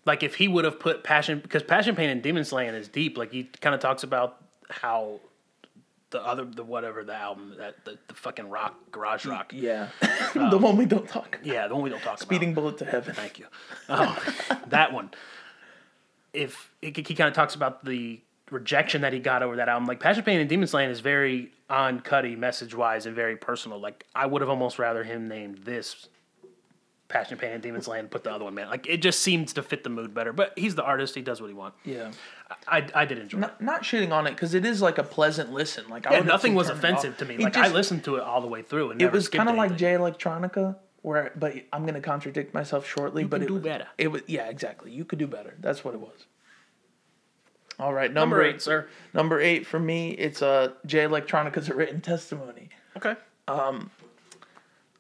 Like if he would have put passion because passion pain and demon slaying is deep. Like he kind of talks about how the other the whatever the album that the, the fucking rock garage rock. Yeah, <laughs> the one um, we don't talk. about. Yeah, the one we don't talk about. Speeding about. Bullet to Heaven. Thank you. Oh, <laughs> that one. If he, he kind of talks about the rejection that he got over that album, like Passion Pain and Demon Slaying is very on Cudi message wise and very personal. Like I would have almost rather him named this Passion Pain and Demon Slaying, put the other one man. Like it just seems to fit the mood better. But he's the artist; he does what he wants. Yeah. I, I did enjoy it. not, not shitting on it because it is like a pleasant listen. Like Yeah, nothing was offensive to me. Like I listened to it all the way through, and It was kind of like. Jay Electronica, where but I'm gonna contradict myself shortly. but can it do was, better. It was yeah, exactly. You could do better. That's what it was. All right, Number number, eight, sir. Number eight for me, it's uh, Jay Electronica's a written testimony. Okay. Um,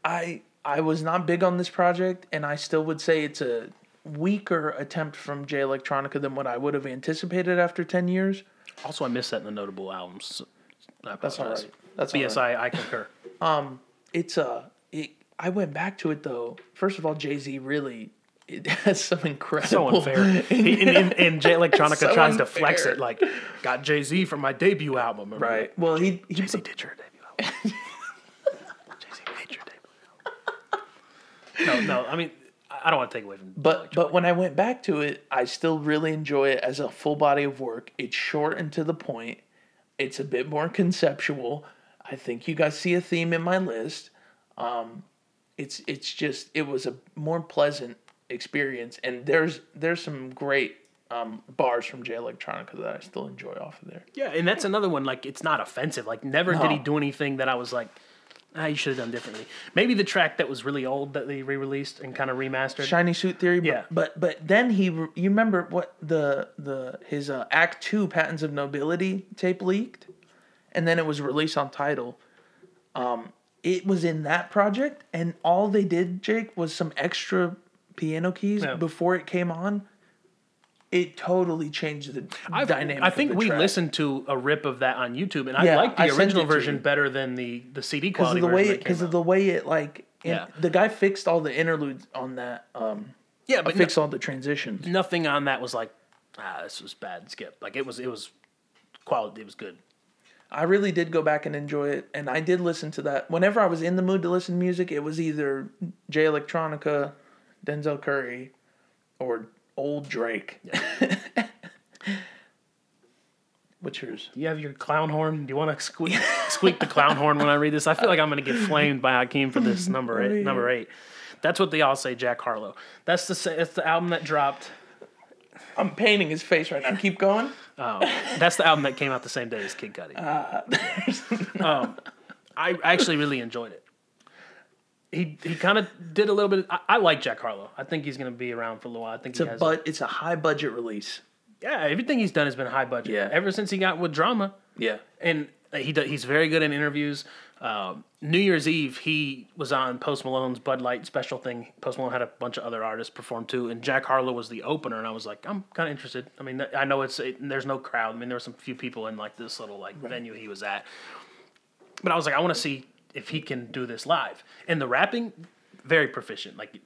I I was not big on this project, and I still would say it's a weaker attempt from Jay Electronica than what I would have anticipated after ten years. Also, I missed that in the notable albums. That's all right. That's all right. I concur. it's uh it, I went back to it though. First of all, Jay Z really it <laughs> has some incredible. So unfair. <laughs> And, and, and Jay Electronica <laughs> So tries to flex it like, got Jay Z for my debut album. Remember? right. Well, he he Jay Z did your debut album. Jay Z made your debut album. No, no. I mean, I I don't want to take away from. But but when I went back to it, I still really enjoy it as a full body of work. It's short and to the point. It's a bit more conceptual. I think you guys see a theme in my list. Um, it's it's just it was a more pleasant experience, and there's there's some great um, bars from Jay Electronica that I still enjoy off of there. yeah, and that's another one. Like, it's not offensive. Like, never did he do anything that I was like, ah, you should have done differently. Maybe the track that was really old that they re-released and kind of remastered. Shiny Suit Theory. But, Yeah. But but then he re- you remember what the the his uh, Act Two Patents of Nobility tape leaked, and then it was released on Tidal. Um, it was in that project, and all they did, Jake, was some extra piano keys Yeah. before it came on. It totally changed the I've- dynamic. I think we track. listened to a rip of that on YouTube, and I Yeah, like the I original version better than the the CD because quality of the way because of the way it like Yeah. the guy fixed all the interludes on that um yeah, but no- fixed all the transitions. nothing on that was like, ah, this was bad. Skip. Like it was, it was quality. It was good. I really did go back and enjoy it, and I did listen to that. Whenever I was in the mood to listen to music, it was either Jay Electronica, Denzel Curry, or old Drake. <laughs> What's yours? Do you have your clown horn? Do you want to squeak squeak the clown horn when I read this? I feel like I'm going to get flamed by Hakeem for this number eight. Number eight. That's what they all say. Jack Harlow. That's the that's the album that dropped. I'm painting his face right now. Keep going. Oh, that's the album that came out the same day as Kid Cudi. Uh, <laughs> um, I actually really enjoyed it. He he kind of did a little bit. I, I like Jack Harlow. I think he's going to be around for a little while. I think It's he a has. but it's a high budget release. yeah, everything he's done has been high budget. Yeah. Ever since he got with drama. Yeah. and he do- he's very good in interviews. Um, New Year's Eve, he was on Post Malone's Bud Light special thing. Post Malone had a bunch of other artists perform too, and Jack Harlow was the opener. And I was like, I'm kind of interested. I mean, I know it's it, there's no crowd. I mean, there were some few people in like this little like venue he was at, but I was like, I want to see if he can do this live. And the rapping, very proficient. Like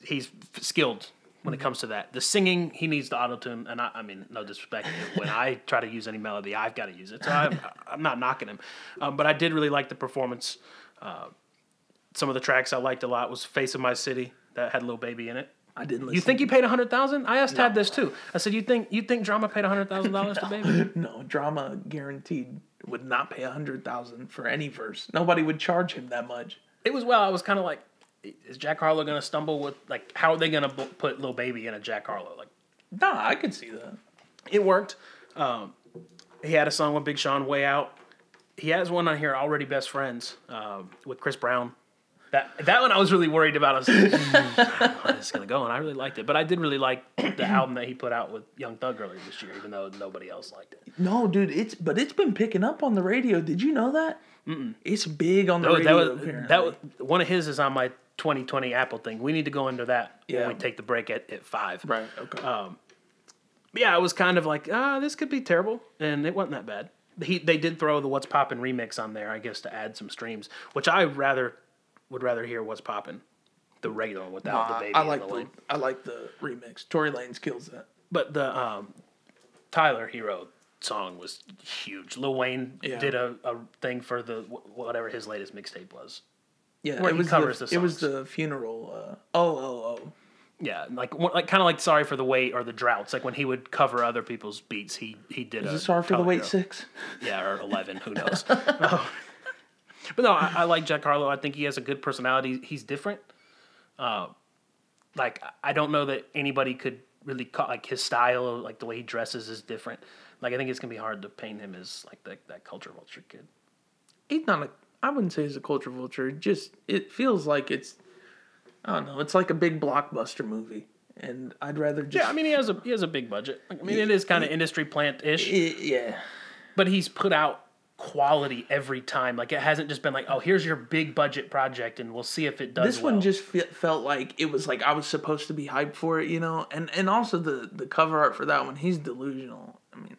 he's skilled when it comes to that. The singing, he needs the auto tune, and I, I mean, no disrespect. when I <laughs> try to use any melody, I've got to use it. So I'm, I'm not knocking him, um, but I did really like the performance. Uh, some of the tracks I liked a lot was "Face of My City" that had a Lil Baby in it. I didn't listen. You think he paid a hundred thousand? I asked Tad this too. I said, "You think you think Drama paid a hundred thousand dollars to <laughs> Baby?" No, drama guaranteed would not pay a hundred thousand for any verse. Nobody would charge him that much. It was well. I was kind of like, "Is Jack Harlow gonna stumble with like how are they gonna b- put Lil Baby in a Jack Harlow? Like Nah, I could see that. it worked. Um, he had a song with Big Sean, "Way Out." He has one on here, "Already Best Friends," um, with Chris Brown. That that one I was really worried about. I was like, "Hmm, <laughs> how is this gonna go? And I really liked it. But I did really like the album that he put out with Young Thug earlier this year, even though nobody else liked it. No, dude, it's but it's been picking up on the radio. Did you know that? Mm-mm. It's big on the Oh, radio. that was that was one of his is on my 2020 Apple thing. We need to go into that Yeah. when we take the break at, at five. right. Okay. But yeah, I was kind of like, ah, this could be terrible, and it wasn't that bad. He they did throw the What's Poppin' remix on there, I guess, to add some streams, which I rather would rather hear What's popping, the regular one without the I- baby. I like the the I like the remix. Tory Lanez kills that. But the um, Tyler Herro song was huge. Lil Wayne Yeah. did a, a thing for the wh- whatever his latest mixtape was. Yeah, Where it he was covers the, the it was songs. the funeral. Uh, oh oh oh. Yeah, like one- like kind of like sorry for the wait or the droughts. Like when he would cover other people's beats, he he did. Is a it sorry for the Tyler wait Herro. six? Yeah, or eleven. Who <laughs> knows? But no, I, I like Jack Harlow. I think he has a good personality. He's different. Uh, like I don't know that anybody could really call like his style, like the way he dresses, is different. Like I think it's gonna be hard to paint him as like that that culture vulture kid. He's not a. I wouldn't say he's a culture vulture. Just it feels like it's. I don't know. It's like a big blockbuster movie, and I'd rather just. Yeah, I mean he has a he has a big budget. I mean it is kind of industry plant ish. Yeah. but he's put out quality every time. Like it hasn't just been like, oh, here's your big budget project, and we'll see if it does. This one just fe- felt like it was like I was supposed to be hyped for it, you know, and and also the the cover art for that one. He's delusional. I mean,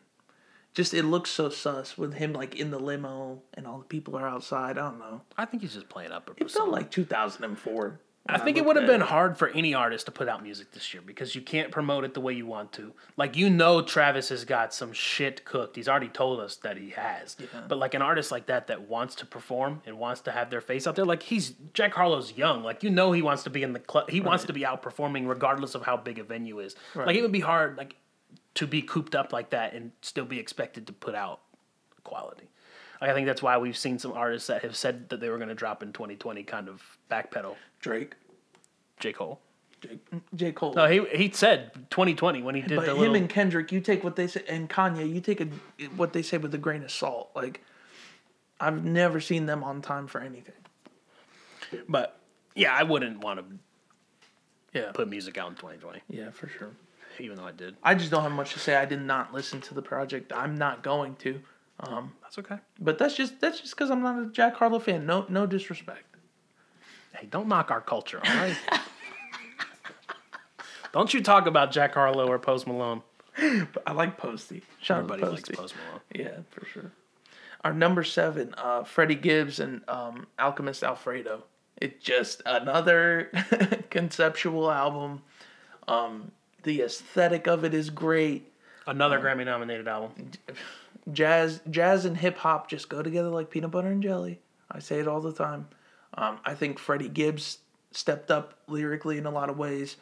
just it looks so sus with him like in the limo and all the people are outside. I don't know. I think he's just playing up a It felt persona. like 2004. I think it would have been hard for any artist to put out music this year because you can't promote it the way you want to. Like you know, Travis has got some shit cooked. He's already told us that he has. But like an artist like that that wants to perform and wants to have their face out there, like he's Jack Harlow's young. Like you know, he wants to be in the club. He wants to be out performing regardless of how big a venue is. Like it would be hard, like to be cooped up like that and still be expected to put out quality. Like, I think that's why we've seen some artists that have said that they were going to drop in 2020 kind of backpedal. Drake, J. Cole. J, J. Cole. No, he he said 2020 when he did but the him little. and Kendrick, you take what they say, and Kanye, you take a, what they say with a grain of salt. Like, I've never seen them on time for anything. but yeah, I wouldn't want to Yeah, put music out in 2020, yeah, for sure. even though I did. I just don't have much to say. I did not listen to the project. I'm not going to. Um, That's okay. but that's just that's just because I'm not a Jack Harlow fan. No, no disrespect. Hey, don't knock our culture, all right? <laughs> don't you talk about Jack Harlow or Post Malone. But <gasps> I like Posty. Shout out Everybody likes Post Malone. Yeah, for sure. Our number seven, uh, Freddie Gibbs and um, Alchemist Alfredo. It's just another <laughs> conceptual album. Um, the aesthetic of it is great. Another Grammy nominated album. Jazz, jazz and hip hop just go together like peanut butter and jelly. I say it all the time. Um, I think Freddie Gibbs stepped up lyrically in a lot of ways.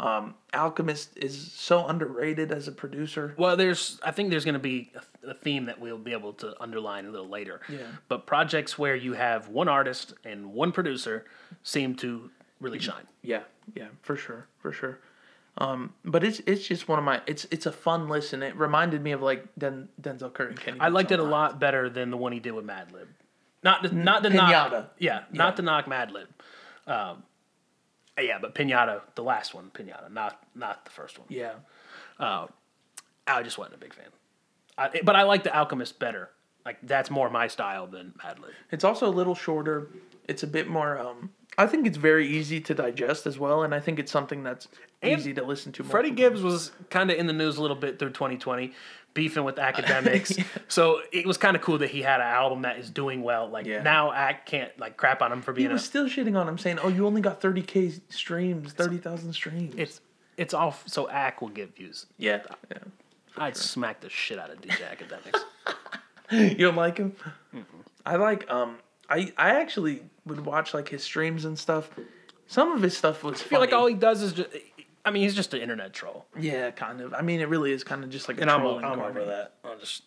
Um, Alchemist is so underrated as a producer. Well, there's I think there's going to be a, a theme that we'll be able to underline a little later. Yeah. But projects where you have one artist and one producer seem to really shine. Yeah, yeah, for sure, for sure. Um, but it's it's just one of my it's it's a fun listen. It reminded me of like Den, Denzel Curry and Kenny. I liked it a lot better than the one he did with Madlib. Not to, not to Pinata. knock, yeah, Yeah. not to knock Madlib. Um, yeah, but Pinata, the last one, Pinata, not not the first one. Yeah, I just wasn't a big fan. I, but I like the Alchemist better. Like that's more my style than Madlib. it's also a little shorter. It's a bit more. Um, I think it's very easy to digest as well, and I think it's something that's And easy to listen to. Freddie Gibbs was kind of in the news a little bit through 2020, beefing with <laughs> Akademiks. So it was kind of cool that he had an album that is doing well. Like Yeah. now, Act can't like crap on him for being. He was A, still shitting on him, saying, "Oh, you only got thirty k streams, thirty thousand streams." it's it's all so Act will get views. yeah, yeah. I'd smack the shit out of DJ Akademiks. <laughs> You don't like him? I like um I I actually would watch like his streams and stuff. Some of his stuff was I feel like all he does is just. I mean, he's just an internet troll, Yeah, kind of. I mean, it really is kind of just like a and I'm, troll I'm over that. I'll just.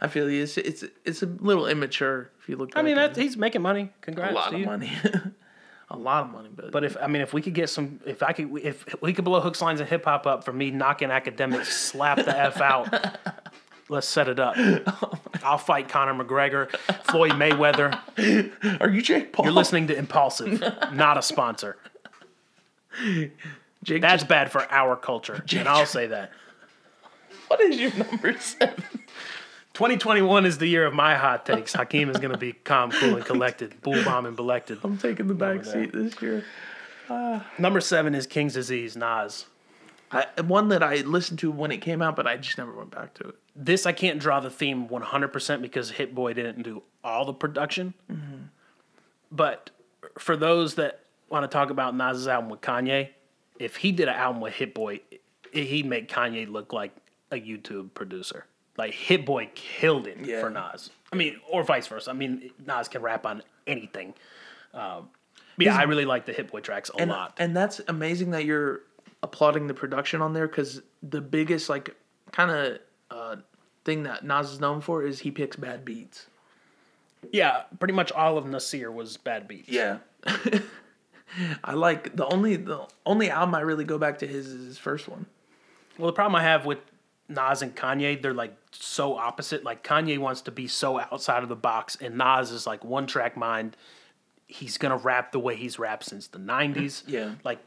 I feel he is. It's it's a little immature if you look. I mean, that's, he's making money. Congrats a lot of money. <laughs> a lot of money, but But if I mean, if we could get some, if I could, if we could blow hooks, lines, and hip hop up for me knocking Akademiks, slap the f out. <laughs> Let's set it up. I'll fight Conor McGregor, Floyd Mayweather. <laughs> are you Jake Paul? You're listening to Impulsive, not a sponsor. Jake. That's bad for our culture, and I'll say that. what is your number seven? 2021 is the year of my hot takes. Hakeem is going to be calm, cool, and collected, bull bomb and belected. I'm taking the back seat this year. Uh, number seven is King's Disease, Nas. I, one that I listened to when it came out, but I just never went back to it. this I can't draw the theme 100% because Hit Boy didn't do all the production. Mm-hmm. But for those that want to talk about Nas's album with Kanye, if he did an album with Hit Boy, he'd make Kanye look like a YouTube producer. Like Hit Boy killed it Yeah. for Nas. I mean, or vice versa. I mean, Nas can rap on anything. Um, yeah, I really like the Hit Boy tracks a and, lot. And that's amazing that you're applauding the production on there because the biggest like kind of uh, thing that Nas is known for is he picks bad beats. yeah, pretty much all of Nasir was bad beats. Yeah. <laughs> I like the only the only album I really go back to his is his first one. Well, the problem I have with Nas and Kanye, they're like so opposite. Like Kanye wants to be so outside of the box, and Nas is like one track mind. He's gonna rap the way he's rapped since the '90s. <laughs> Yeah. like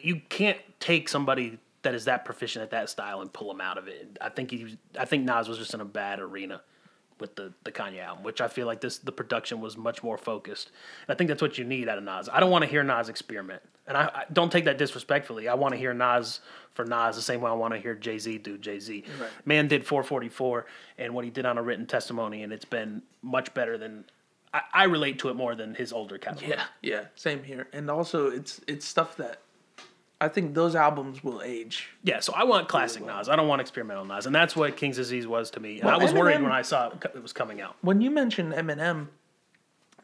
you can't take somebody that is that proficient at that style and pull him out of it. I think he, I think Nas was just in a bad arena with the the Kanye album, which I feel like this the production was much more focused. And I think that's what you need out of Nas. I don't want to hear Nas experiment, and I, I don't take that disrespectfully. I want to hear Nas for Nas the same way I want to hear Jay Z do Jay Z. Man did 444 and what he did on a written testimony, and it's been much better than I, I relate to it more than his older catalog. Yeah, yeah, same here. And also, it's it's stuff that I think those albums will age. Yeah, so I want classic Nas. I don't want experimental Nas, and that's what King's Disease was to me. And Well, I was worried when I saw it, it was coming out. When you mentioned Eminem,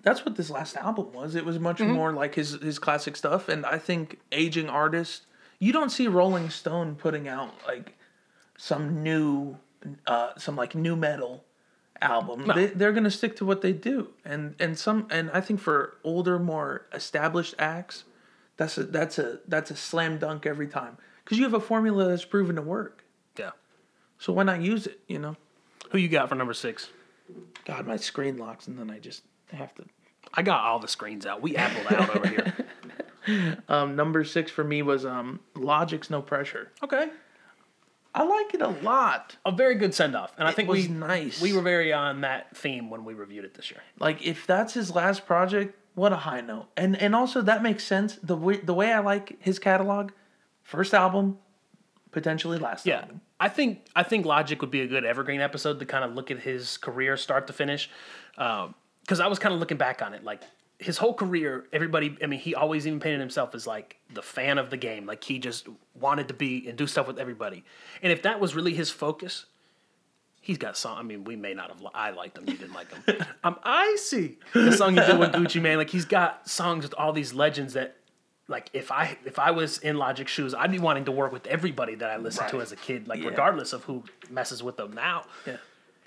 that's what this last album was. It was much more like his his classic stuff. And I think aging artists, you don't see Rolling Stone putting out like some new, uh, some like new metal album. They, they're gonna stick to what they do. And and some and I think for older, more established acts, that's a that's a that's a slam dunk every time because you have a formula that's proven to work. Yeah. So why not use it? You know. Who you got for number six? God, my screen locks, and then I just have to. I got all the screens out. We appled out over here. <laughs> Um, number six for me was um, Logic's No Pressure. Okay. I like it a lot. A very good send off. And I think was we nice. we were very on that theme when we reviewed it this year. Like if that's his last project, what a high note. And and also that makes sense. The way the way I like his catalog, first album, potentially last Yeah. album. I think I think Logic would be a good evergreen episode to kind of look at his career start to finish. Um, because I was kind of looking back on it, like his whole career, everybody. I mean, he always even painted himself as like the fan of the game, like he just wanted to be and do stuff with everybody. And if that was really his focus, he's got song. I mean, we may not have. li- I liked him. You didn't like him. <laughs> Um, I'm icy. The song you did with Gucci Mane, like he's got songs with all these legends that. Like if I if I was in Logic shoes, I'd be wanting to work with everybody that I listened to as a kid, like Yeah. regardless of who messes with them now. Yeah.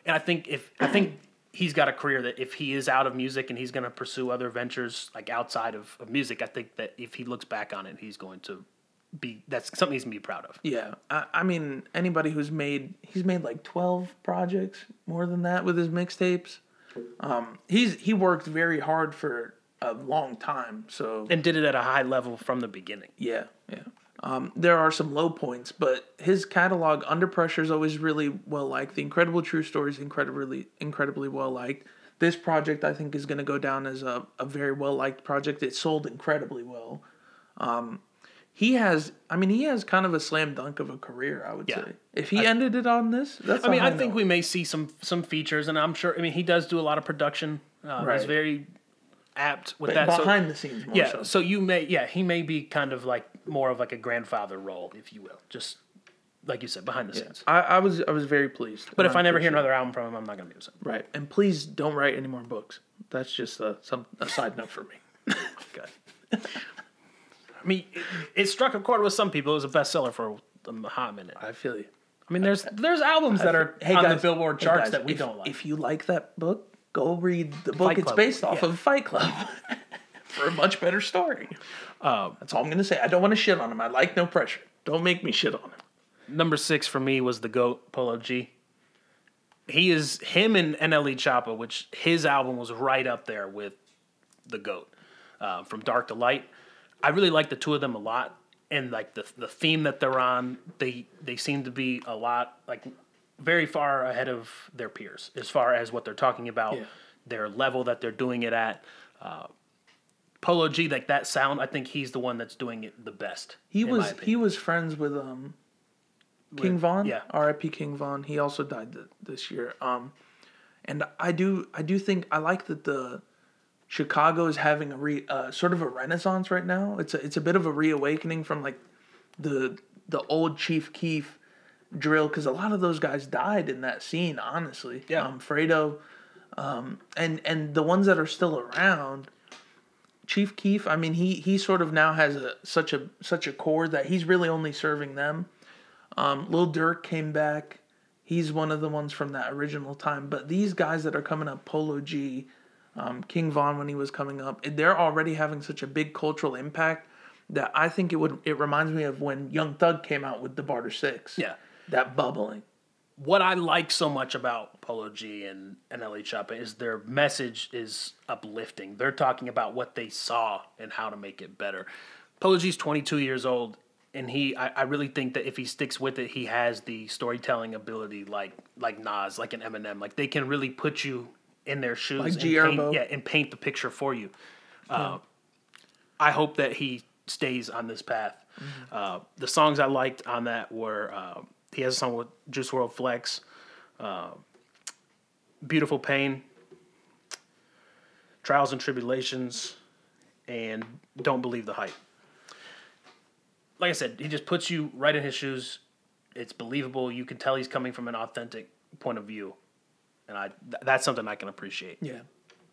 And I think if I think he's got a career that if he is out of music and he's going to pursue other ventures like outside of, of music, I think that if he looks back on it, he's going to be that's something he's to be proud of. Yeah. I, I mean, anybody who's made he's made like twelve projects, more than that with his mixtapes. Um, he's he worked very hard for a long time. So And did it at a high level from the beginning. Yeah, yeah. Um, there are some low points, but his catalog, Under Pressure, is always really well liked. The Incredible True Story is incredibly, incredibly well liked. This project, I think, is going to go down as a, a very well liked project. It sold incredibly well. Um, he has, I mean, he has kind of a slam dunk of a career, I would Yeah. say. If he ended it on this, that's I mean, I, think we may see some some features, and I'm sure. I mean, he does do a lot of production. Uh, Right. He's very apt with But that. so- behind the scenes more yeah, so. so you may, yeah, he may be kind of like more of like a grandfather role, if you will, just like you said, behind the scenes. I, I was I was very pleased. But if I never hear another album from him, I'm not gonna be upset. right, and please don't write any more books. That's just a some a side note for me. <laughs> Good. <laughs> I mean, it, it struck a chord with some people. It was a bestseller for a hot minute. I feel you. I mean, there's there's albums that are on the Billboard hey, charts guys, that we if, don't like. If you like that book, go read the book Fight it's Club, based off yeah. of Fight Club <laughs> for a much better story. Um, That's all I'm gonna say. I don't want to shit on him. I like no pressure. Don't make me shit on him. Number six for me was the Goat Polo G. He is him and NLE Choppa, which his album was right up there with the Goat, uh, from Dark to Light. I really like the two of them a lot, and like the the theme that they're on, they they seem to be a lot like very far ahead of their peers as far as what they're talking about, Yeah. their level that they're doing it at. Uh, Polo G, like that sound, I think he's the one that's doing it the best. He was he was friends with um King With- Von. yeah. R.I.P. King Von. He also died th- this year. Um, and I do I do think I like that the Chicago is having a re uh, sort of a renaissance right now. It's a it's a bit of a reawakening from like the the old Chief Keef drill because a lot of those guys died in that scene. Honestly, Yeah. Um, Fredo, um, and and the ones that are still around. Chief Keef, I mean, he he sort of now has a such a such a core that he's really only serving them. Um, Lil Durk came back. He's one of the ones from that original time. But these guys that are coming up, Polo G, um, King Von when he was coming up, they're already having such a big cultural impact that I think it would it reminds me of when Young Thug came out with the Barter Six. Yeah. That bubbling. what I like so much about Polo G and, and NLE Choppa is their message is uplifting. They're talking about what they saw and how to make it better. Polo G's 22 years old, and he I, I really think that if he sticks with it, he has the storytelling ability like like Nas, like an Eminem. Like they can really put you in their shoes Like and paint, yeah, and paint the picture for you. Uh, I hope that he stays on this path. Uh, the songs I liked on that were uh, he has a song with Juice WRLD Flex, uh, Beautiful Pain. trials and tribulations, and don't believe the hype. Like I said, he just puts you right in his shoes. It's believable. You can tell he's coming from an authentic point of view, and I th- that's something I can appreciate, Yeah.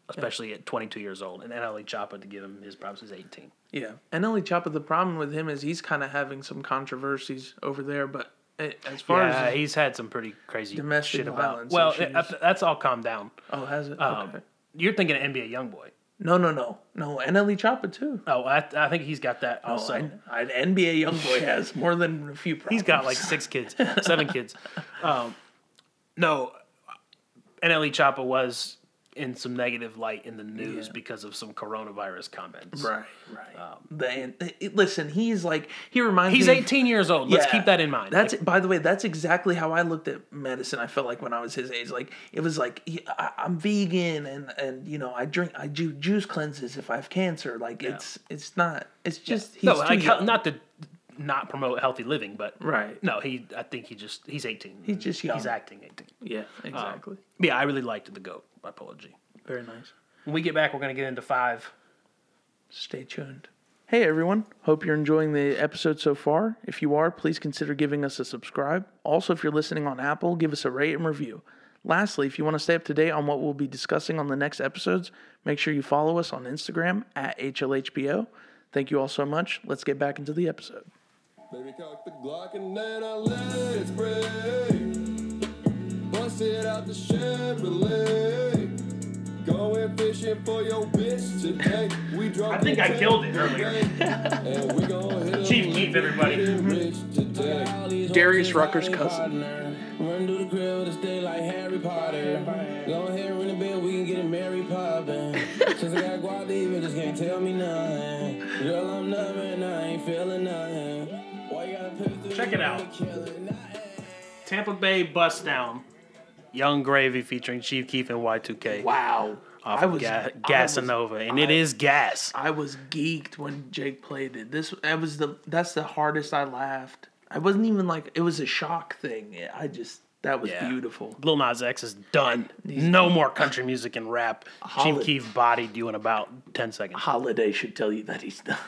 especially at 22 years old. And NLE Choppa to give him his props is 18. Yeah. And NLE Choppa, the problem with him is he's kind of having some controversies over there, but eh, as far Yeah, as. he's had some pretty crazy Domestic shit about. violence Well, it- that's all calmed down. Oh, has it? Um, okay. You're thinking of NBA YoungBoy. No, no, no. No, NLE Choppa, too. Oh, I, I think he's got that Oh, also. an NBA YoungBoy has more than a few problems. He's got like six kids, <laughs> seven kids. Um, no, NLE Choppa was in some negative light in the news Yeah. because of some coronavirus comments. Right, right. the, eh, listen, he's like, he reminds He's me. He's 18 years old. Let's Yeah. keep that in mind. That's by the way, that's exactly how I looked at medicine. I felt like when I was his age, like it was like I, I'm vegan and and you know I drink I do juice cleanses if I have cancer. Like it's it's not. It's just he's no, like, not to not promote healthy living, but right. no, he. I think he just he's 18. He's just young. He's acting 18. Yeah, um, exactly. Yeah, I really liked the goat by Polo G. Very nice. When we get back, we're gonna get into five. Stay tuned. Hey everyone, hope you're enjoying the episode so far. If you are, please consider giving us a subscribe. Also, if you're listening on Apple, give us a rate and review. Lastly, if you want to stay up to date on what we'll be discussing on the next episodes, make sure you follow us on Instagram at HLHPO. Thank you all so much. Let's get back into the episode. Baby, cock the Glock and then I let it spray. Bust it out the Chevrolet. Going fishing for your bitch today. We drunk I think I killed it earlier. and we gon' <laughs> hit 'em Chief with Keef, everybody. today. Darius Rucker's cousin. Run through the crib to stay like Harry Potter. Go ahead, ring the bell, we can get it Mary poppin'. Since I got guap, these bitches can't tell me nothing. Girl, I'm nothing, I ain't feeling nothing. Check it out. Tampa Bay Bust Down. Yung Gravy featuring Chief Keef and Y2K. Wow. Off I was Ga- Gasanova, and it is gas. I was geeked when Jake played it. This that was the that's the hardest I laughed. I wasn't even like it was a shock thing. I just that was Yeah. beautiful. Lil Nas X is done. No more country music and rap. Holi- Chief Keef bodied you in about 10 seconds. Holiday should tell you that he's done.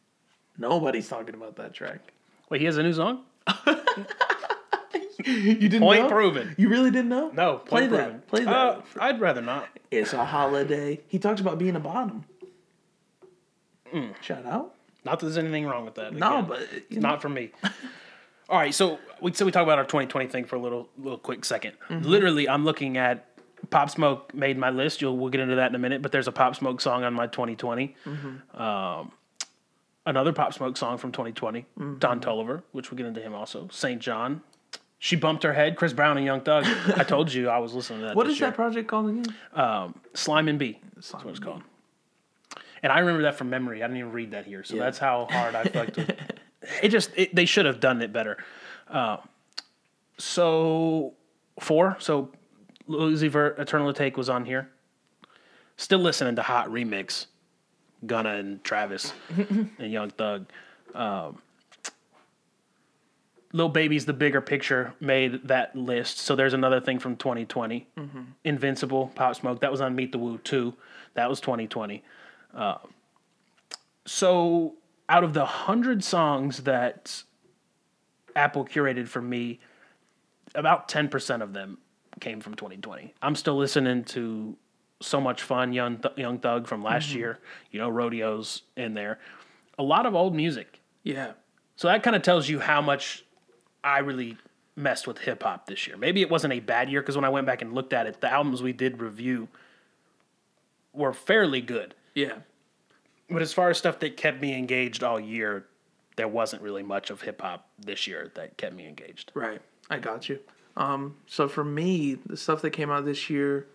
<laughs> Nobody's talking about that track. Wait, he has a new song? <laughs> You didn't Point know? proven. You really didn't know? No, play point that. proven. Play that. Uh, I'd rather not. it's a holiday. He talks about being a bottom. Mm. Shout out. Not that there's anything wrong with that. No, Again, but it's know, not for me. <laughs> All right, so we so we talk about our 2020 thing for a little little quick 2nd Mm-hmm. Literally, I'm looking at Pop Smoke made my list. You'll we'll get into that in a minute. But there's a Pop Smoke song on my 2020. Mm-hmm. Um, another Pop Smoke song from 2020. Mm-hmm. Don Toliver, which we'll get into him also. Saint John. She bumped her head. Chris Brown and Young Thug. I <laughs> told you I was listening to that. what is year. that project called again? Slime and B. That's what it's B. called. And I remember that from memory. I didn't even read that here, so Yeah. that's how hard I felt. to, <laughs> it just it, they should have done it better. Uh, so four. Uzi Vert, Eternal Atake was on here. Still listening to Hot Remix, Gunna and Travis <laughs> and Young Thug. Um, Lil Baby's The Bigger Picture made that list. So there's another thing from 2020. Invincible, Pop Smoke. That was on Meet the Woo too. That was 2020. Uh, so out of the hundred songs that Apple curated for me, about 10% of them came from 2020. I'm still listening to So Much Fun, Young, Th- Young Thug from last year. You know, Rodeos in there. A lot of old music. Yeah. So that kind of tells you how much I really messed with hip hop this year. Maybe it wasn't a bad year because when I went back and looked at it, the albums we did review were fairly good. Yeah. But as far as stuff that kept me engaged all year, there wasn't really much of hip hop this year that kept me engaged. Right. I got you. Um, so for me, the stuff that came out this year,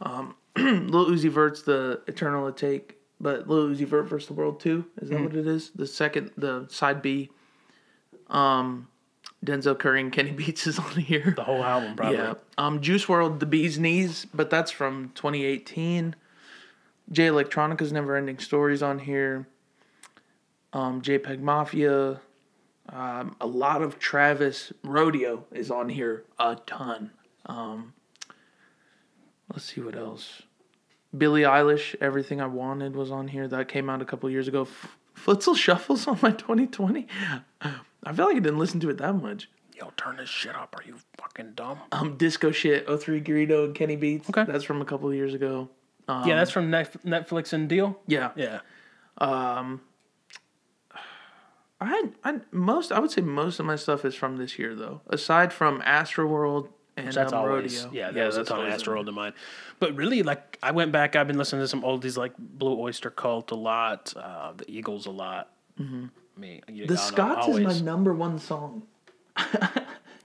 um, <clears throat> Lil Uzi Vert's the Eternal Atake, but Lil Uzi Vert versus the World 2, is that what it is? The second, the side B. Um, Denzel Curry and Kenny <laughs> Beats is on here. The whole album, probably. Yeah. Um, Juice WRLD, The Bee's Knees, but that's from 2018. Jay Electronica's Never Ending Stories on here. Um, JPEG Mafia. Um, a lot of Travis Rodeo is on here a ton. Um, let's see what else. Billie Eilish, Everything I Wanted was on here. That came out a couple years ago. F- Futsal Shuffles on my <laughs> 2020. I feel like I didn't listen to it that much. Yo, turn this shit up. Are you fucking dumb? Um, Disco Shit, 03 Greedo and Kenny Beats. Okay. That's from a couple years ago. yeah, that's from Nef- Netflix and Deal. Yeah. Yeah. Um, I, I most I would say most of my stuff is from this year though. Aside from Astroworld and That's um, always Rodeo. yeah. There's a ton of always in Astroworld in mine, but really, like I went back. I've been listening to some oldies like Blue Oyster Cult a lot, uh, the Eagles a lot. Mm-hmm. Me, you, The I don't know, Scots is my number one song. <laughs>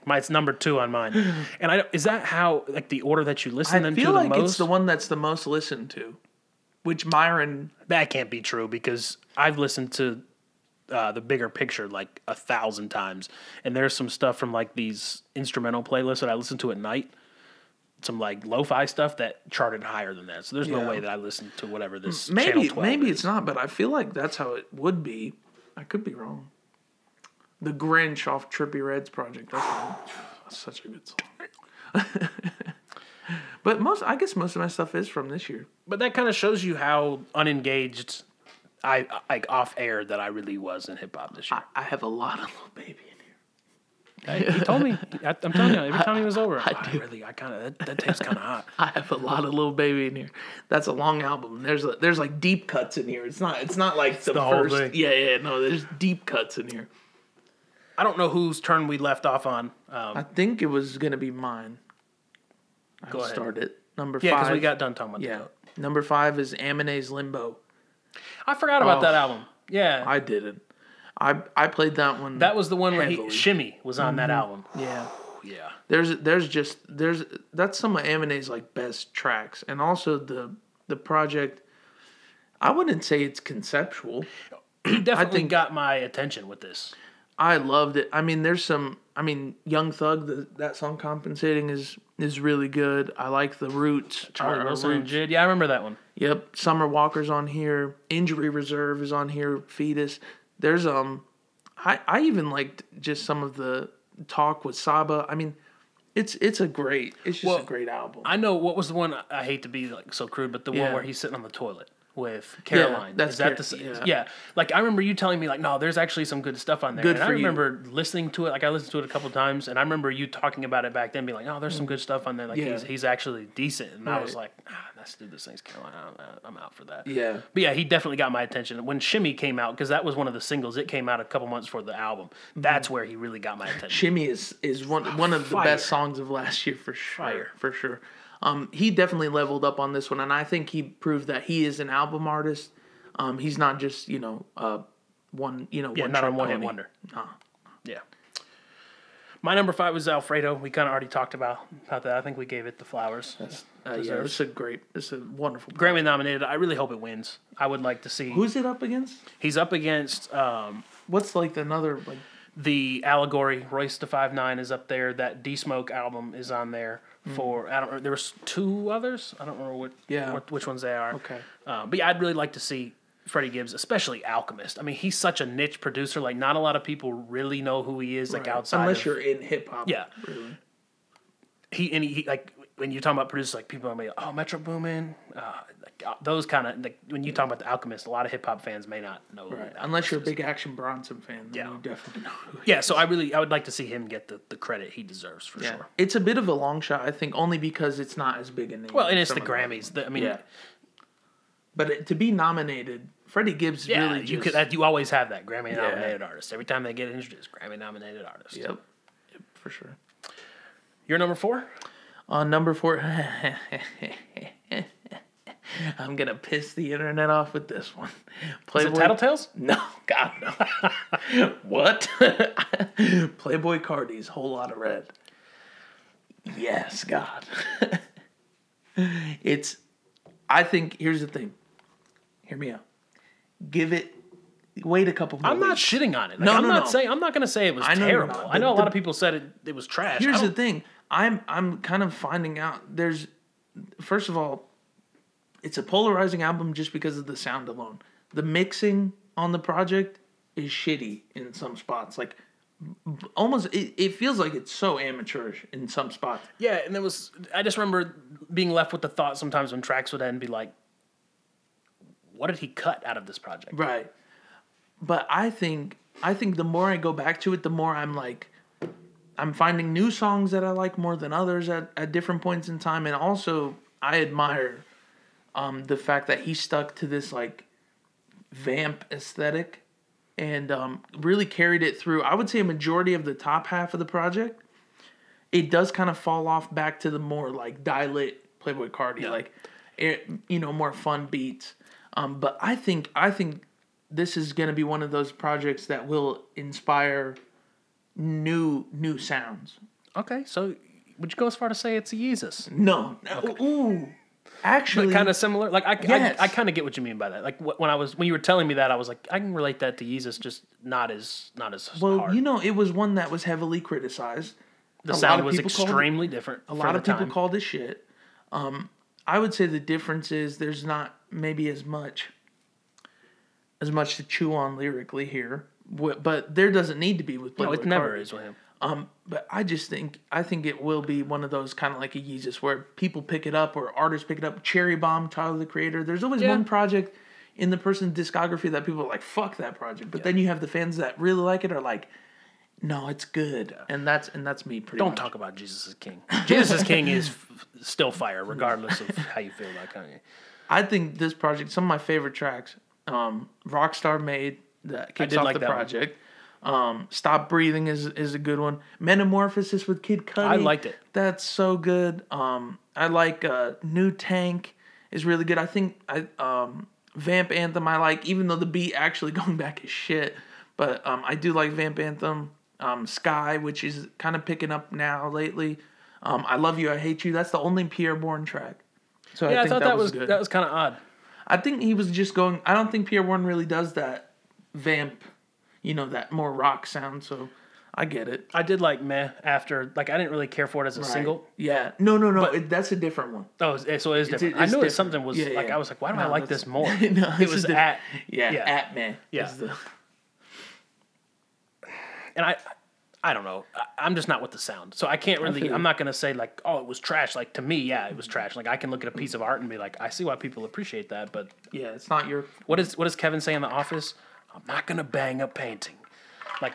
My it's number two on mine, and I don't- is that how like the order that you listen I them feel to like the most? it's the one that's the most listened to, which Myron. That can't be true because I've listened to uh, the bigger picture like a thousand times, and there's some stuff from like these instrumental playlists that I listen to at night. Some like lo-fi stuff that charted higher than that. So there's Yeah. no way that I listened to whatever this Maybe Channel 12 maybe is. it's not, but I feel like that's how it would be. I could be wrong. The Grinch off Trippie Redd's project. That's, that's such a good song. <laughs> but most, I guess, most of my stuff is from this year. But that kind of shows you how unengaged I like off air that I really was in hip hop this year. I, I have a lot of little baby in here. he told me. <laughs> I, I'm telling you, every time he was over, I, do. really, I kind of that, that tastes kind of hot. <laughs> I have a lot of little baby in here. That's a long album. There's a, there's like deep cuts in here. It's not it's not like the, the whole first. thing. Yeah, yeah. No, there's deep cuts in here. I don't know whose turn we left off on. Um, I think it was gonna be mine. Go I'll ahead. start it. Number yeah, because we got done talking about the yeah. goat. Number five is Amine's Limbo. I forgot about Oh. that album. Yeah, I didn't. I I played that one. that was the one where he, Shimmy was on that mm-hmm. album. yeah. Yeah, There's there's just there's that's some of Amine's like best tracks, and also the the project. I wouldn't say it's conceptual. <clears throat> he definitely think- got my attention with this. I loved it. I mean, there's some. I mean, Young Thug, the, that song "Compensating" is is really good. I like the Roots. Charlie Wilson Roots. Jid. Yeah, I remember that one. Yep, Summer Walker's on here. Injury Reserve is on here. Fetus. There's um, I I even liked just some of the talk with Saba. I mean, it's it's a great. It's just Well, a great album. I know what was the one. I hate to be like so crude, but the one where he's sitting on the toilet with Caroline. that's Is that Car- the yeah. yeah. Like I remember you telling me like, no, there's actually some good stuff on there. Good and I for you. remember listening to it. Like I listened to it a couple times, and I remember you talking about it back then, being like, no, there's some good stuff on there. Like Mm. Yeah. he's he's actually decent. And I was like, ah, that's dude, this thing's Caroline. I'm, I'm out for that. yeah. But yeah, he definitely got my attention when Shimmy came out because that was one of the singles. It came out a couple months before the album. That's where he really got my attention. Shimmy is is one one of the best songs of last year for sure. Fire. For sure. Um, he definitely leveled up on this one, and I think he proved that he is an album artist. Um, he's not just you know uh, one you know Yeah, one not on one hit wonder. Nah. Yeah. My number five was Alfredo. We kind of already talked about about that. I think we gave it the flowers. Uh, yeah, it's a great, it's a wonderful. Grammy nominated. I really hope it wins. I would like to see. Who's it up against? He's up against um, What's like another like? The Allegory. Royce da Five Nine is up there. That D Smoke album is on there. For I don't. There was two others. I don't remember what. Yeah. What, which ones they are. Okay. Uh, but yeah, I'd really like to see Freddie Gibbs, especially Alchemist. I mean, he's such a niche producer. Like, not a lot of people really know who he is. Like outside, unless of- you're in hip hop. Yeah. really. he and he, like when you're talking about producers, like people are like, oh, Metro Boomin, uh, those kind of like when you talk about the Alchemist, a lot of hip hop fans may not know. Right. Unless you're a big Action Bronson fan, then Yeah. you definitely know. Yeah, so I really I would like to see him get the, the credit he deserves for Yeah. sure. It's a bit of a long shot, I think, only because it's not as big a name. Well, and it's the Grammys. The, I mean, Yeah. But it, to be nominated, Freddie Gibbs yeah, really you just. could that, you always have that Grammy nominated artist every time they get introduced. Grammy nominated artist. Yep. Yep, for sure. You're number four. On number four, <laughs> I'm gonna piss the internet off with this one. Is it Playboi. Tattletales? No, <laughs> God no. <laughs> what? <laughs> Playboi Carti's whole lot of red. Yes, God. it's. I think here's the thing. Hear me out. Give it. Wait a couple. I'm not weeks. shitting on it. Like, No, I'm no, not no. saying I'm not gonna say it was I terrible. I know a lot of people said it it was trash. Here's the thing. I'm I'm kind of finding out there's first of all, it's a polarizing album just because of the sound alone. The mixing on the project is shitty in some spots. Like almost it, it feels like it's so amateurish in some spots. Yeah, and there was I just remember being left with the thought sometimes when tracks would end be like, what did he cut out of this project? Right. But I think I think the more I go back to it, the more I'm like I'm finding new songs that I like more than others at, at different points in time. And also I admire um, the fact that he stuck to this like vamp aesthetic and um, really carried it through. I would say a majority of the top half of the project. It does kind of fall off back to the more like dialect Playboi Carti, like it, you know, more fun beats. Um, but I think I think this is going to be one of those projects that will inspire new new sounds. Okay, so would you go as far to say it's a Yeezus? No, ooh, actually, But kind of similar. Like I, Yes. I, I kind of get what you mean by that. Like when I was when you were telling me that, I was like, I can relate that to Yeezus, just not as not as well, hard. you know, it was one that was heavily criticized. the a sound was people called it- extremely different. A lot of people called it shit. Um, I would say the difference is there's not maybe as much as much to chew on lyrically here, but there doesn't need to be with No, it never Carti. is with him. Um, but I just think I think it will be one of those kind of like a Yeezus where people pick it up or artists pick it up. Cherry Bomb, Tyler the Creator. There's always Yeah. one project in the person's discography that people are like, "Fuck that project," but then you have the fans that really like it are like, "No, it's good," and that's and that's me pretty. Don't much. talk about Jesus is King. <laughs> Jesus is King is f- still fire, regardless of how you feel about Kanye. I think this project, some of my favorite tracks, um, Rockstar made that kicks off like the that one. Um, Stop Breathing is is a good one. Metamorphosis with Kid Cudi. I liked it. That's so good. Um, I like uh, New Tank is really good. I think I um, Vamp Anthem I like, even though the beat actually <laughs> going back is shit. But um, I do like Vamp Anthem. Um, Sky, which is kind of picking up now lately. Um, I Love You, I Hate You. That's the only Pi'erre Bourne track. So Yeah, I, think thought that, was good. that was kind of odd. I think he was just going. I don't think Pi'erre Bourne really does that vamp, you know, that more rock sound. So I get it. I did like meh after like I didn't really care for it as a single. Yeah. No, no, no. it, that's a different one. Oh, so it is different. it's I knew it something was Yeah, like yeah. I was like, why do I like this more? <laughs> no, it was at Yeah. Yeah. At man. Yeah. the- <sighs> and I I don't know. I, I'm just not with the sound, so I can't really. feel I'm not gonna say like, oh, it was trash. Like to me, yeah, it was trash. Like I can look at a piece of art and be like, I see why people appreciate that, but yeah. It's not your. What is what does Kevin say in the office? I'm not gonna bang a painting. Like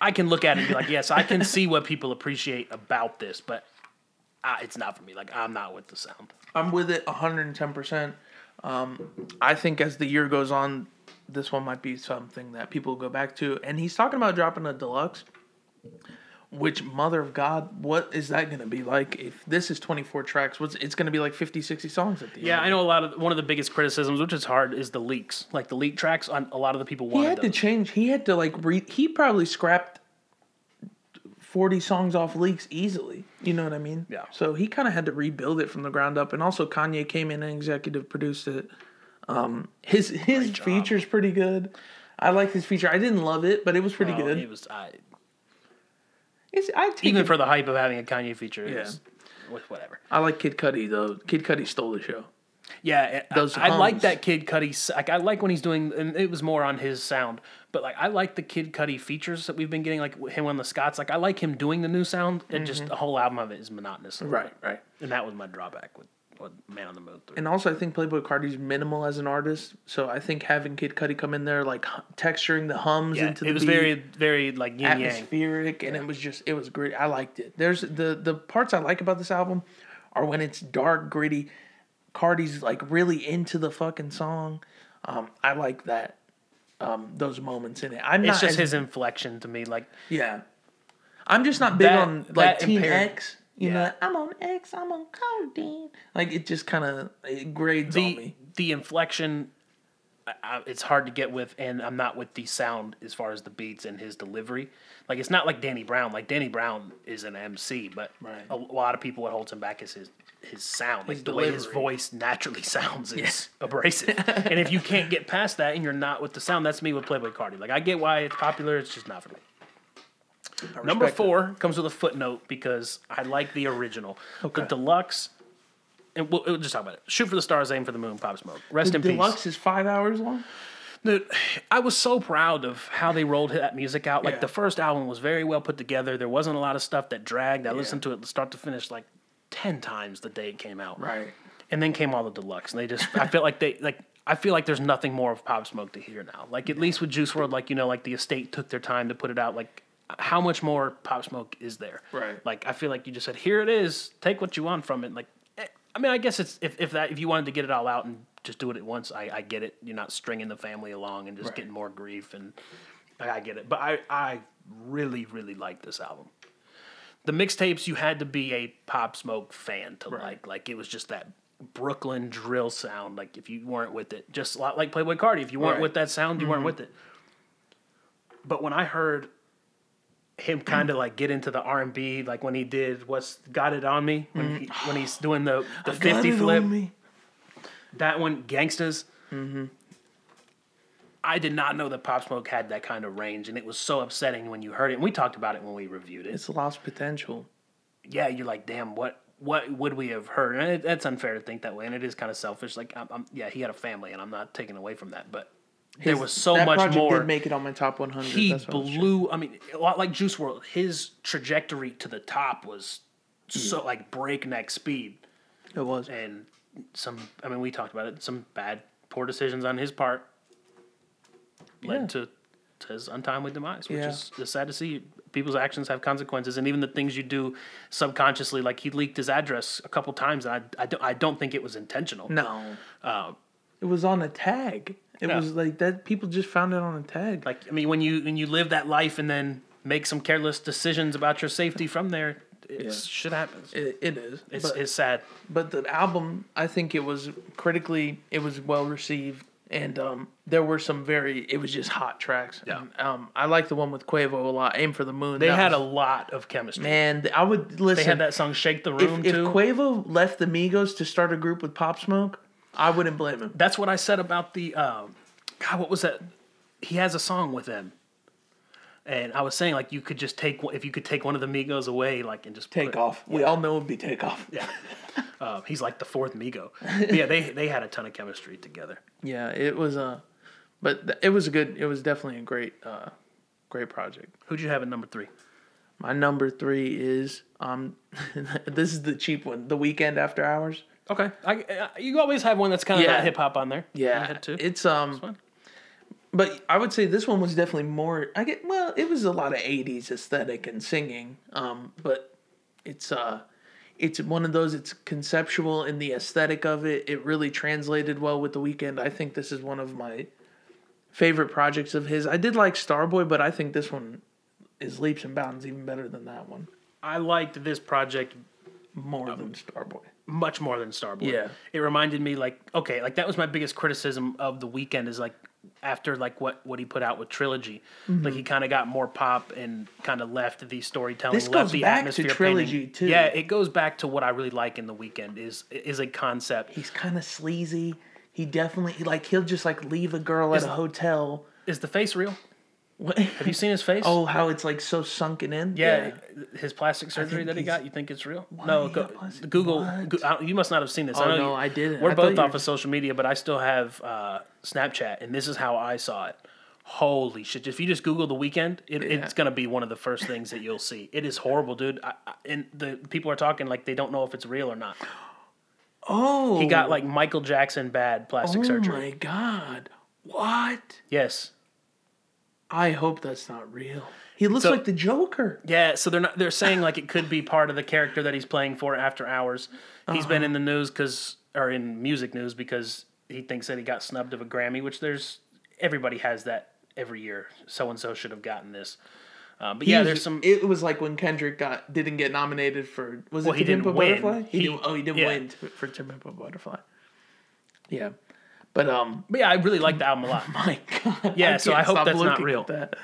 I can look at it and be like, yes, I can see what people appreciate about this, but uh, it's not for me. Like I'm not with the sound. I'm with it 110%. Um, I think as the year goes on, this one might be something that people go back to. And he's talking about dropping a deluxe. Which mother of God, what is that going to be like? If this is 24 tracks, what's it's going to be like 50, 60 songs at the end. Yeah, I know a lot of one of the biggest criticisms, which is hard, is the leaks. Like the leak tracks on a lot of the people He wanted had to change. He had to like re. He probably scrapped 40 songs off leaks easily. You know what I mean? Yeah. So he kind of had to rebuild it from the ground up. And also Kanye came in and executive produced it. Um, his his feature's pretty good. I like his feature. I didn't love it, but it was pretty Oh, good. It was I, It's, I take even it- for the hype of having a Kanye feature. Yeah. with whatever. I like Kid Cudi though. Kid Cudi stole the show. Yeah, Those I, I like that Kid Cudi. Like I like when he's doing, and it was more on his sound. But like I like the Kid Cudi features that we've been getting, like him on the Scotts. Like I like him doing the new sound, and just the whole album of it is monotonous. Mm-hmm. Right, right. And that was my drawback with, with Man on the Moon. 3. And also, I think Playboi Carti's minimal as an artist. So I think having Kid Cudi come in there, like texturing the hums yeah, into the it was beat, very, very like yin yang. atmospheric, and it was just it was great. I liked it. There's the the parts I like about this album are when it's dark, gritty. Carti's like really into the fucking song. Um, I like that. Um, those moments in it. I'm It's not just as- his inflection to me. Like yeah. I'm just not big That- on like Team impaired- X. You Yeah. know, I'm on X. I'm on codeine. Like it just kind of it grades on the me. the inflection, I, I, it's hard to get with, and I'm not with the sound as far as the beats and his delivery. Like it's not like Danny Brown. Like Danny Brown is an MC, but Right. a, lot of people what holds him back is his his sound. Like His the way his voice naturally <laughs> sounds is abrasive. and if you can't get past that and you're not with the sound, that's me with Playboi Carti. Like I get why it's popular, it's just not for me. Number four comes with a footnote because I like the original. Okay. The deluxe, and we'll, we'll just talk about it. Shoot for the stars, aim for the moon, Pop Smoke. Rest The in deluxe peace. Deluxe is five hours long. Dude, I was so proud of how they rolled that music out. Like Yeah. the first album was very well put together. There wasn't a lot of stuff that dragged. I listened to it start to finish like ten times the day it came out. Right. And then came all the deluxe, and they just I felt like they like I feel like there's nothing more of Pop Smoke to hear now. Like at least with Juice WRLD, like you know, like the estate took their time to put it out. Like how much more Pop Smoke is there? Right. Like I feel like you just said, here it is. Take what you want from it. Like eh, I mean, I guess it's if if that if you wanted to get it all out and just do it at once, I, I get it. You're not stringing the family along and just Right. getting more grief, and I, I get it. But I I really really like this album. The mixtapes you had to be a Pop Smoke fan to like. Like it was just that Brooklyn drill sound. Like if you weren't with it, just a lot like Playboi Carti. If you weren't Right. with that sound, you weren't with it. But when I heard him kind of mm. like get into the R and B, like when he did what's "Got It on Me" when mm. he, when he's doing the the Got fifty flip, that one, "Gangstas." Mm-hmm. I did not know that Pop Smoke had that kind of range, and it was so upsetting when you heard it. And we talked about it when we reviewed it. It's a lost potential. yeah, you're like, damn, what what would we have heard? And it, that's unfair to think that way, and it is kind of selfish. Like, I'm, I'm, yeah, he had a family, and I'm not taking away from that, but there was so that much project more. Did make it on my top 100. he blew. I mean, a lot like Juice WRLD. His trajectory to the top was so like breakneck speed, It was. and some. I mean, we talked about it. Some bad, poor decisions on his part led Yeah. to, to his untimely demise, which Yeah. is, sad to see. People's actions have consequences, and even the things you do subconsciously, like he leaked his address a couple times, and I, I, don't, I don't think it was intentional. No. Um, It was on a tag. It Yeah. was like that. People just found it on a tag. Like I mean, when you when you live that life and then make some careless decisions about your safety from there, it's, shit happens. it, it is. It's but, it's sad. but the album, I think it was critically, it was well received, and um, there were some very. It was just hot tracks. Yeah. And, um, I like the one with Quavo a lot. Aim for the moon. They That had a lot of chemistry. man. I would listen. they had that song "Shake the if, Room" if too. Quavo left the Migos to start a group with Pop Smoke, I wouldn't blame him. That's what I said about the. Um, God, what was that? He has a song with them, and I was saying like you could just take one- if you could take one of the Migos away, like and just Take it- off. We all know it'd be take off. <laughs> Yeah, uh, he's like the fourth Migo. But yeah, they they had a ton of chemistry together. Yeah, it was a, but th- it was a good. It was definitely a great, uh, great project. Who'd you have at number three? My number three is um, <laughs> this is the cheap one. The Weeknd after hours. Okay, I, I- you always have one that's kind of Yeah. hip hop on there. I Yeah, had two. it's um, fine. but I would say this one was definitely more. I get well, it was a lot of '80s aesthetic and singing. Um, but it's uh, it's one of those. It's conceptual in the aesthetic of it. It really translated well with the Weeknd. I think this is one of my favorite projects of his. I did like Starboy, but I think this one is leaps and bounds even better than that one. I liked this project More than Starboy. Much more than Starboy. Yeah. It reminded me like okay, like that was my biggest criticism of the Weeknd is like after like what what he put out with Trilogy, Mm-hmm. like he kind of got more pop and kind of left the storytelling, This left goes the back to atmosphere Trilogy, painting. too. Yeah, it goes back to what I really like in the Weeknd is is a concept. He's kind of sleazy. He definitely like he'll just like leave a girl at a hotel. Is the face real? What? Have you seen his face? Oh, how it's like so sunken in. Yeah, his plastic surgery that he got. You think it's real? No, go, plastic- Google. Go, you must not have seen this. Oh, I know no, you- I didn't. We're I both off were- of social media, but I still have uh, Snapchat, and this is how I saw it. Holy shit! If you just Google the Weeknd, it, it's gonna be one of the first things that you'll see. It is horrible, dude. I, I, and the people are talking like they don't know if it's real or not. Oh, He got like Michael Jackson bad plastic Oh surgery. Oh my god! What? Yes. I hope that's not real. He looks So- like the Joker. Yeah, so they're not. They're saying like it could be part of the character that he's playing for after hours. He's been in the news because, or in music news because he thinks that he got snubbed of a Grammy, which there's everybody has that every year. So and so should have gotten this. Uh, but He yeah, was- there's some. It was like when Kendrick got didn't get nominated for. Was Well, it he To didn't win. Butterfly? He, He- didn't, oh, he didn't yeah. win for To Butterfly. Yeah, but um, but yeah, I really like the album a lot. <laughs> my god. Yeah, so I hope that's not real. at that.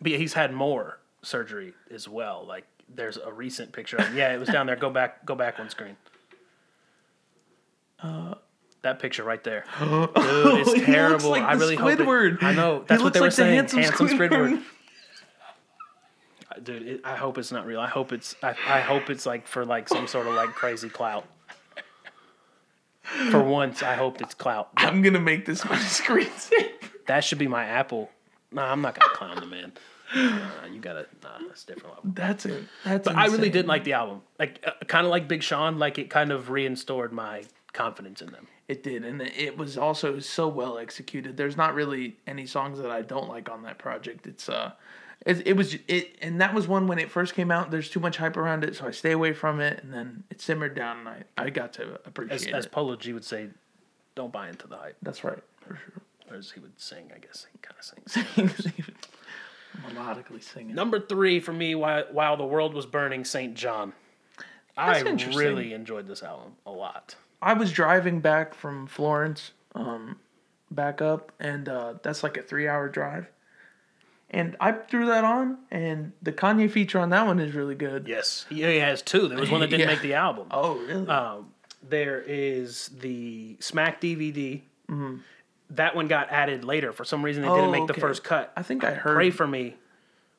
But yeah, he's had more surgery as well. Like there's a recent picture. Of. Yeah, it was down there. Go back. Go back one screen. Uh, that picture right there, <gasps> dude, He it's looks terrible. like I really hope. Squidward. It, I know He that's what they were like the saying. handsome Handsome, Squidward. Squidward. Dude, it, I hope it's not real. I hope it's. I, I hope it's like for like some sort of like crazy clout. For once, I hope it's clout. <laughs> I'm gonna make this my screensaver. That should be my Apple. Nah, I'm not gonna clown the man. Nah, you gotta. Nah, that's a different level. That's it. That's. But I really did like the album. Like uh, kind of like Big Sean. Like it kind of reinstored my confidence in them. It did, and it was also so well executed. There's not really any songs that I don't like on that project. It's uh, it, it was it, and that was one when it first came out. There's too much hype around it, so I stay away from it, and then it simmered down, and I I got to appreciate As, as. Polo G would say, don't buy into the hype. That's right, for sure. Or as he would sing, I guess he kind of sings. Melodically singing. Number three for me, while, while the world was burning, SAINt JHN. I That's interesting. really enjoyed this album a lot. I was driving back from Florence, um, back up, and uh, that's like a three-hour drive. And I threw that on, and the Kanye feature on that one is really good. Yes, he, he has two. There was one that didn't Yeah. make the album. Oh, really? Um, there is the Smack DVD. Mm-hmm. That one got added later. For some reason, it didn't Oh, make the first cut. I think I heard. Pray for Me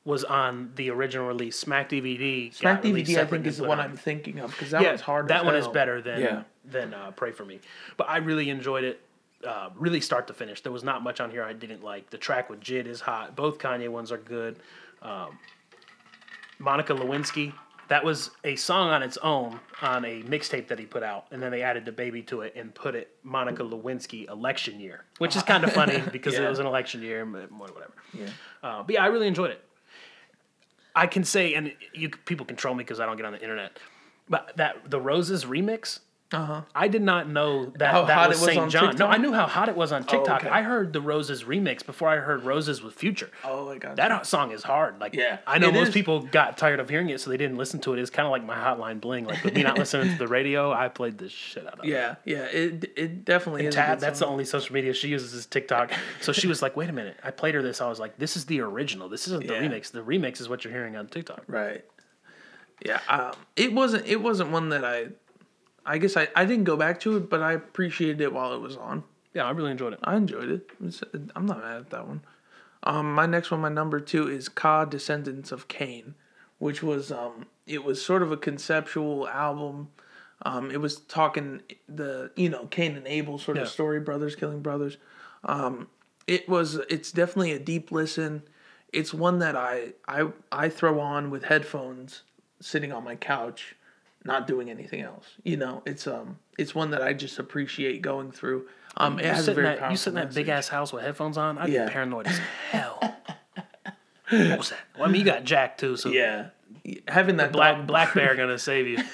was on the original release. Smack DVD. Smack DVD, I think, is the one on. I'm thinking of because that yeah, one's hard. That as one is better than Yeah. than uh, Pray for Me. But I really enjoyed it. Uh, really start to finish. There was not much on here I didn't like. The track with JID is hot. Both Kanye ones are good. Um, Monica Lewinsky. That was a song on its own on a mixtape that he put out, and then they added the baby to it and put it Monica Lewinsky election year, which is kind of funny <laughs> because it was an election year, but whatever. Yeah. Uh, but yeah, I really enjoyed it. I can say, and you people control me because I don't get on the internet, but that the Roses remix. Uh-huh. I did not know that How that was it was St. on John. No, I knew how hot it was on TikTok. okay. I heard the Roses remix before I heard Roses with Future. Oh my god. That song is hard. Like, Yeah, I know most is. people got tired of hearing it, so they didn't listen to it. It's kind of like my Hotline Bling. Like, with me not listening to the radio, I played the shit out of it. Yeah, yeah. It it definitely is. a Tab, good that's the only social media she uses is TikTok. So she was like, "Wait a minute!" I played her this. I was like, "This is the original. This isn't the Yeah. remix. The remix is what you're hearing on TikTok." Right. Yeah. Um, it wasn't. It wasn't one that I. I guess I, I didn't go back to it, but I appreciated it while it was on. Yeah, I really enjoyed it. I enjoyed it. It's, I'm not mad at that one. Um, my next one, my number two, is Ka Descendants of Cain, which was um, it was sort of a conceptual album. Um, it was talking the you know Cain and Abel sort Yeah. of story, brothers killing brothers. Um, it was it's definitely a deep listen. It's one that I I I throw on with headphones, sitting on my couch, not doing anything else. You know, it's um it's one that I just appreciate going through. Um, it You has a sit, in very that, you sit in that big ass house with headphones on. I'd Yeah. be paranoid as <laughs> hell. what was that? Well, I mean, you got Jack too, so Yeah, having that Black dog Black Bear <laughs> gonna save you. <laughs>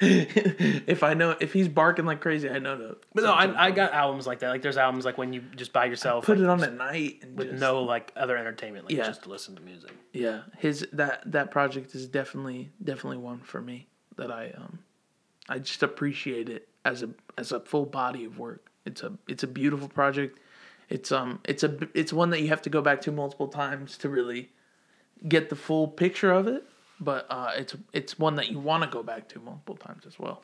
if I know if he's barking like crazy, I know to. But no, I, I got albums like that. Like there's albums like when you just by yourself, put like, it on at night and with just, no like other entertainment, like Yeah. just to listen to music. Yeah, his that that project is definitely definitely one for me that I um I just appreciate it as a as a full body of work. It's a it's a beautiful project. It's um it's a it's one that you have to go back to multiple times to really get the full picture of it. But uh, it's it's one that you want to go back to multiple times as well.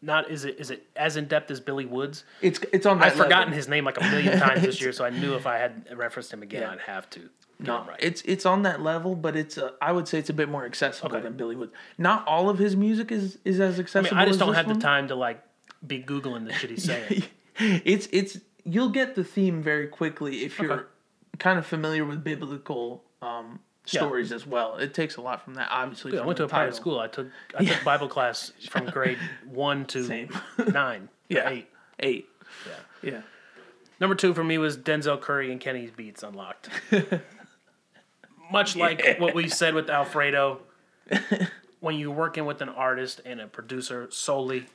Not is it is it as in depth as Billy Woods? It's it's on. I've forgotten his name like a million times this <laughs> year, so I knew if I had referenced him again, Yeah. I'd have to. Get No, right. it's it's on that level, but it's uh, I would say it's a bit more accessible Okay. than Billy Wood. Not all of his music is is as I accessible. mean, I just don't have one. the time to like be googling the shit he's <laughs> saying. <laughs> it's it's you'll get the theme very quickly if you're Okay. kind of familiar with biblical um, Yeah. stories as well. It takes a lot from that, obviously. Dude, I went to a private school. I took I <laughs> took Bible class from grade one to nine. Yeah. eight. Eight. Yeah. Yeah. Number two for me was Denzel Curry and Kenny's Beats Unlocked. Much like what we said with Alfredo, <laughs> when you're working with an artist and a producer solely,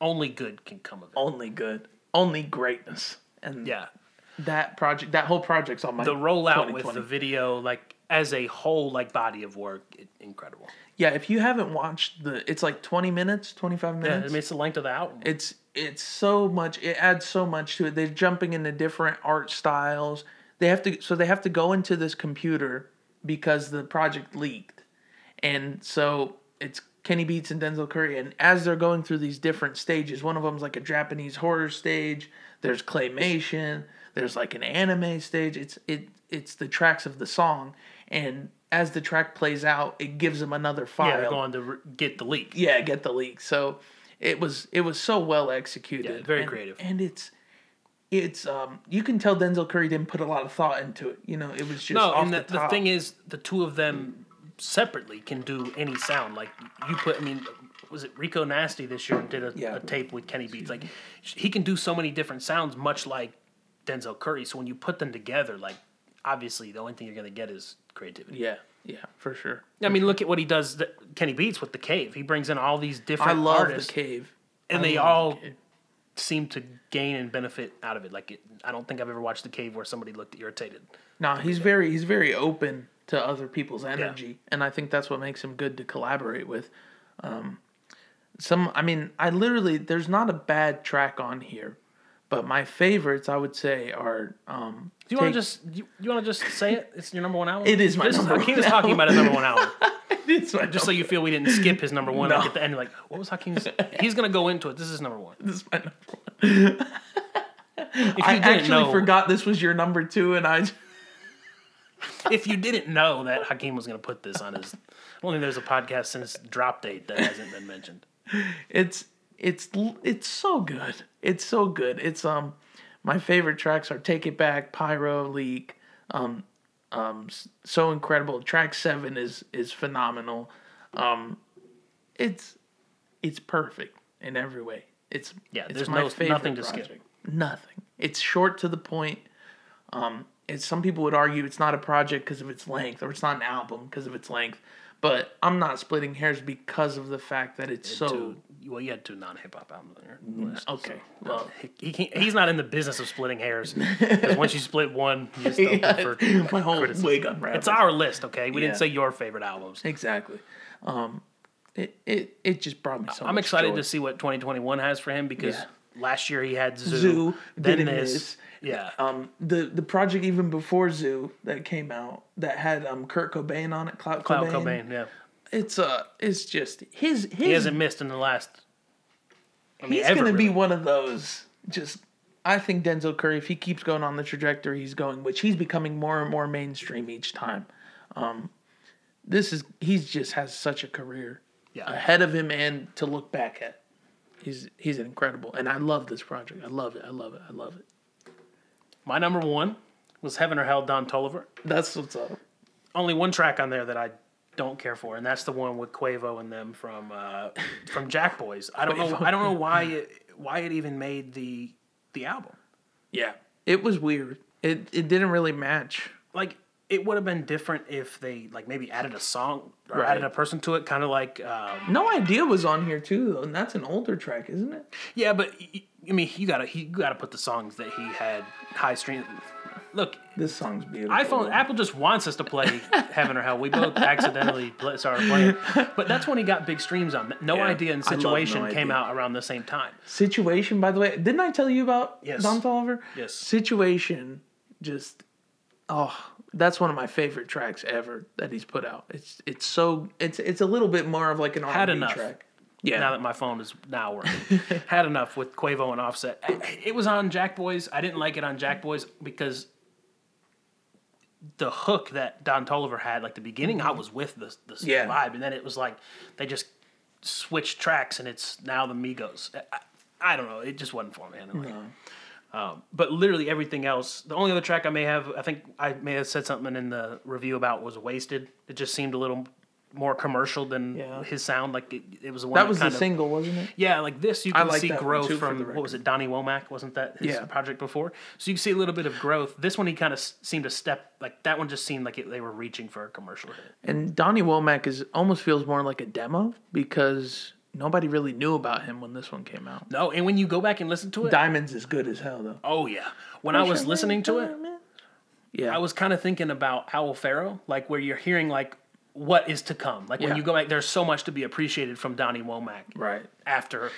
only good can come of it. Only good. Only greatness. And Yeah. that project, that whole project's on my The rollout with the video, like as a whole, like body of work, it, incredible. Yeah, if you haven't watched the, it's like twenty minutes, twenty five Yeah, minutes. I mean, it's the length of the album. it's it's so much it adds so much to it they're jumping into different art styles they have to so they have to go into this computer because the project leaked and so it's kenny beats and denzel curry and as they're going through these different stages one of them's like a japanese horror stage there's claymation there's like an anime stage it's it it's the tracks of the song and as the track plays out it gives them another file yeah, they're going to re- get the leak. yeah, get the leak. So it was it was so well executed. Yeah, very and, creative. And it's it's um you can tell Denzel Curry didn't put a lot of thought into it. You know, it was just No, and the, the, the thing is, the two of them separately can do any sound. Like you put, I mean, was it Rico Nasty this year did a, Yeah. a tape with Kenny Beats. Like he can do so many different sounds, much like Denzel Curry. So when you put them together, like obviously the only thing you're gonna get is creativity. Yeah, yeah, for sure. I mean, look at what he does. That Kenny Beats with the Cave. He brings in all these different I love artists, the cave. and I they all The. Seem to gain and benefit out of it. Like it, I don't think I've ever watched the Cave where somebody looked irritated. No, he's very he's very open to other people's energy, and I think that's what makes him good to collaborate with. Um, some, I mean, I literally there's not a bad track on here, but my favorites I would say are. Um, Do you want to just you, you want to just say it? It's your number one album. <laughs> It is my This number one is talking about his number one album. <laughs> <laughs> it's my Just so you feel we didn't skip his number one. No. Like at the end, like what was Hakeem's? He's gonna go into it. This is number one. this is my number one. If you I actually know, forgot this was your number two, and I. if you didn't know that Hakeem was gonna put this on his, I don't think there's a podcast since drop date that hasn't been mentioned. it's it's it's so good. It's so good. It's um my favorite tracks are Take It Back, Pyro, Leak, um um so incredible. Track 7 is is phenomenal. Um it's it's perfect in every way. It's Yeah, it's there's my no- favorite nothing to skip. Nothing. It's short to the point. Um it's some people would argue it's not a project because of its length or it's not an album because of its length. But I'm not splitting hairs because of the fact that it's so Two, well, you had two non hip hop albums on your list. Okay. so- Well, He, he can't, he's not in the business of splitting hairs. Because once you split one, you just open for <laughs> my whole criticism. wig unraveled. It's our list, okay? We Yeah. didn't say your favorite albums. exactly. Um, it, it it just brought me so. I'm excited joy. to see what 2021 has for him because Yeah. Last year he had ZUU, ZUU, then this. this. Yeah. Um, the the project even before ZUU that came out that had um Kurt Cobain on it, Clout Cloud Cobain. Cobain, yeah. It's uh, it's just his his. He hasn't missed in the last. I mean, he's ever, gonna be one of those. Just I think Denzel Curry, if he keeps going on the trajectory he's going, which he's becoming more and more mainstream each time. Um, this is he's just has such a career Yeah. ahead of him and to look back at. He's he's incredible, and I love this project. I love it. I love it. I love it. My number one was Heaven or Hell, Don Toliver. That's what's up. Only one track on there that I don't care for, and that's the one with Quavo and them from uh, from Jack Boys. I don't know. I don't know why it why it even made the the album. Yeah, it was weird. It it didn't really match. Like it would have been different if they like maybe added a song or Right. added a person to it, kind of like um, No idea was on here too, though, and that's an older track, isn't it? yeah. But I mean, you gotta you gotta put the songs that he had high stream. Look, This song's beautiful. iPhone though. Apple just wants us to play <laughs> Heaven or Hell. We both accidentally started playing, but that's when he got big streams on. No Yeah, Idea and Situation No came Idea. out around the same time. Situation, by the way, didn't I tell you about Yes. Don Toliver? Yes. Situation, just oh, that's one of my favorite tracks ever that he's put out. It's it's so it's it's a little bit more of like an Had R&B enough. track. Yeah. Now that my phone is now working, <laughs> had enough with Quavo and Offset. It was on Jack Boys. I didn't like it on Jack Boys because the hook that Don Toliver had, like the beginning, I was with the the Yeah. vibe, and then it was like they just switched tracks, and it's now the Migos. I, I don't know. It just wasn't for me anyway. Um, but literally everything else. The only other track I may have, I think I may have said something in the review about was "Wasted." It just seemed a little more commercial than Yeah. his sound. Like it, it was the one that was the of, single, wasn't it? Yeah, like this, you can like see growth from what was it? Donny Womack wasn't that his Yeah. project before? So you can see a little bit of growth. This one, he kind of seemed to step like that one. Just seemed like it, they were reaching for a commercial hit. And Donny Womack is almost feels more like a demo because nobody really knew about him when this one came out. No, and when you go back and listen to it, Diamonds is good as hell though. oh yeah, when I was listening to it, yeah, I was kind of thinking about Owl Pharaoh, like where you're hearing like what is to come. Like when Yeah. you go back, there's so much to be appreciated from Donny Womack right. after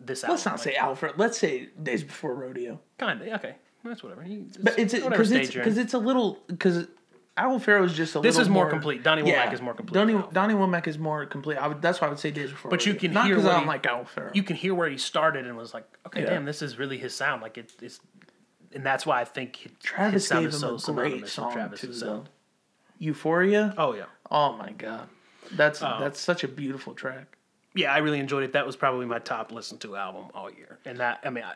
this album. Let's not say Alfred. Let's say Days Before Rodeo. kind of okay. That's whatever. You- But it's whatever because stage it's you're in. because it's a little because Owl Pharaoh is just a This little is more complete. Donny Womack is more complete Donnie Donny Womack is more complete. I would, that's why I would say Days Before. But you can not hear because I don't he- like Owl Pharaoh. you can hear where he started and was like, okay, Yeah. damn, this is really his sound. Like it, it's, and that's why I think his Travis sound gave is him so a great song Travis's too, sound. Euphoria. Oh yeah, Oh my god, that's Oh. that's such a beautiful track. yeah, I really enjoyed it. That was probably my top listened to album all year. And that, I mean, I,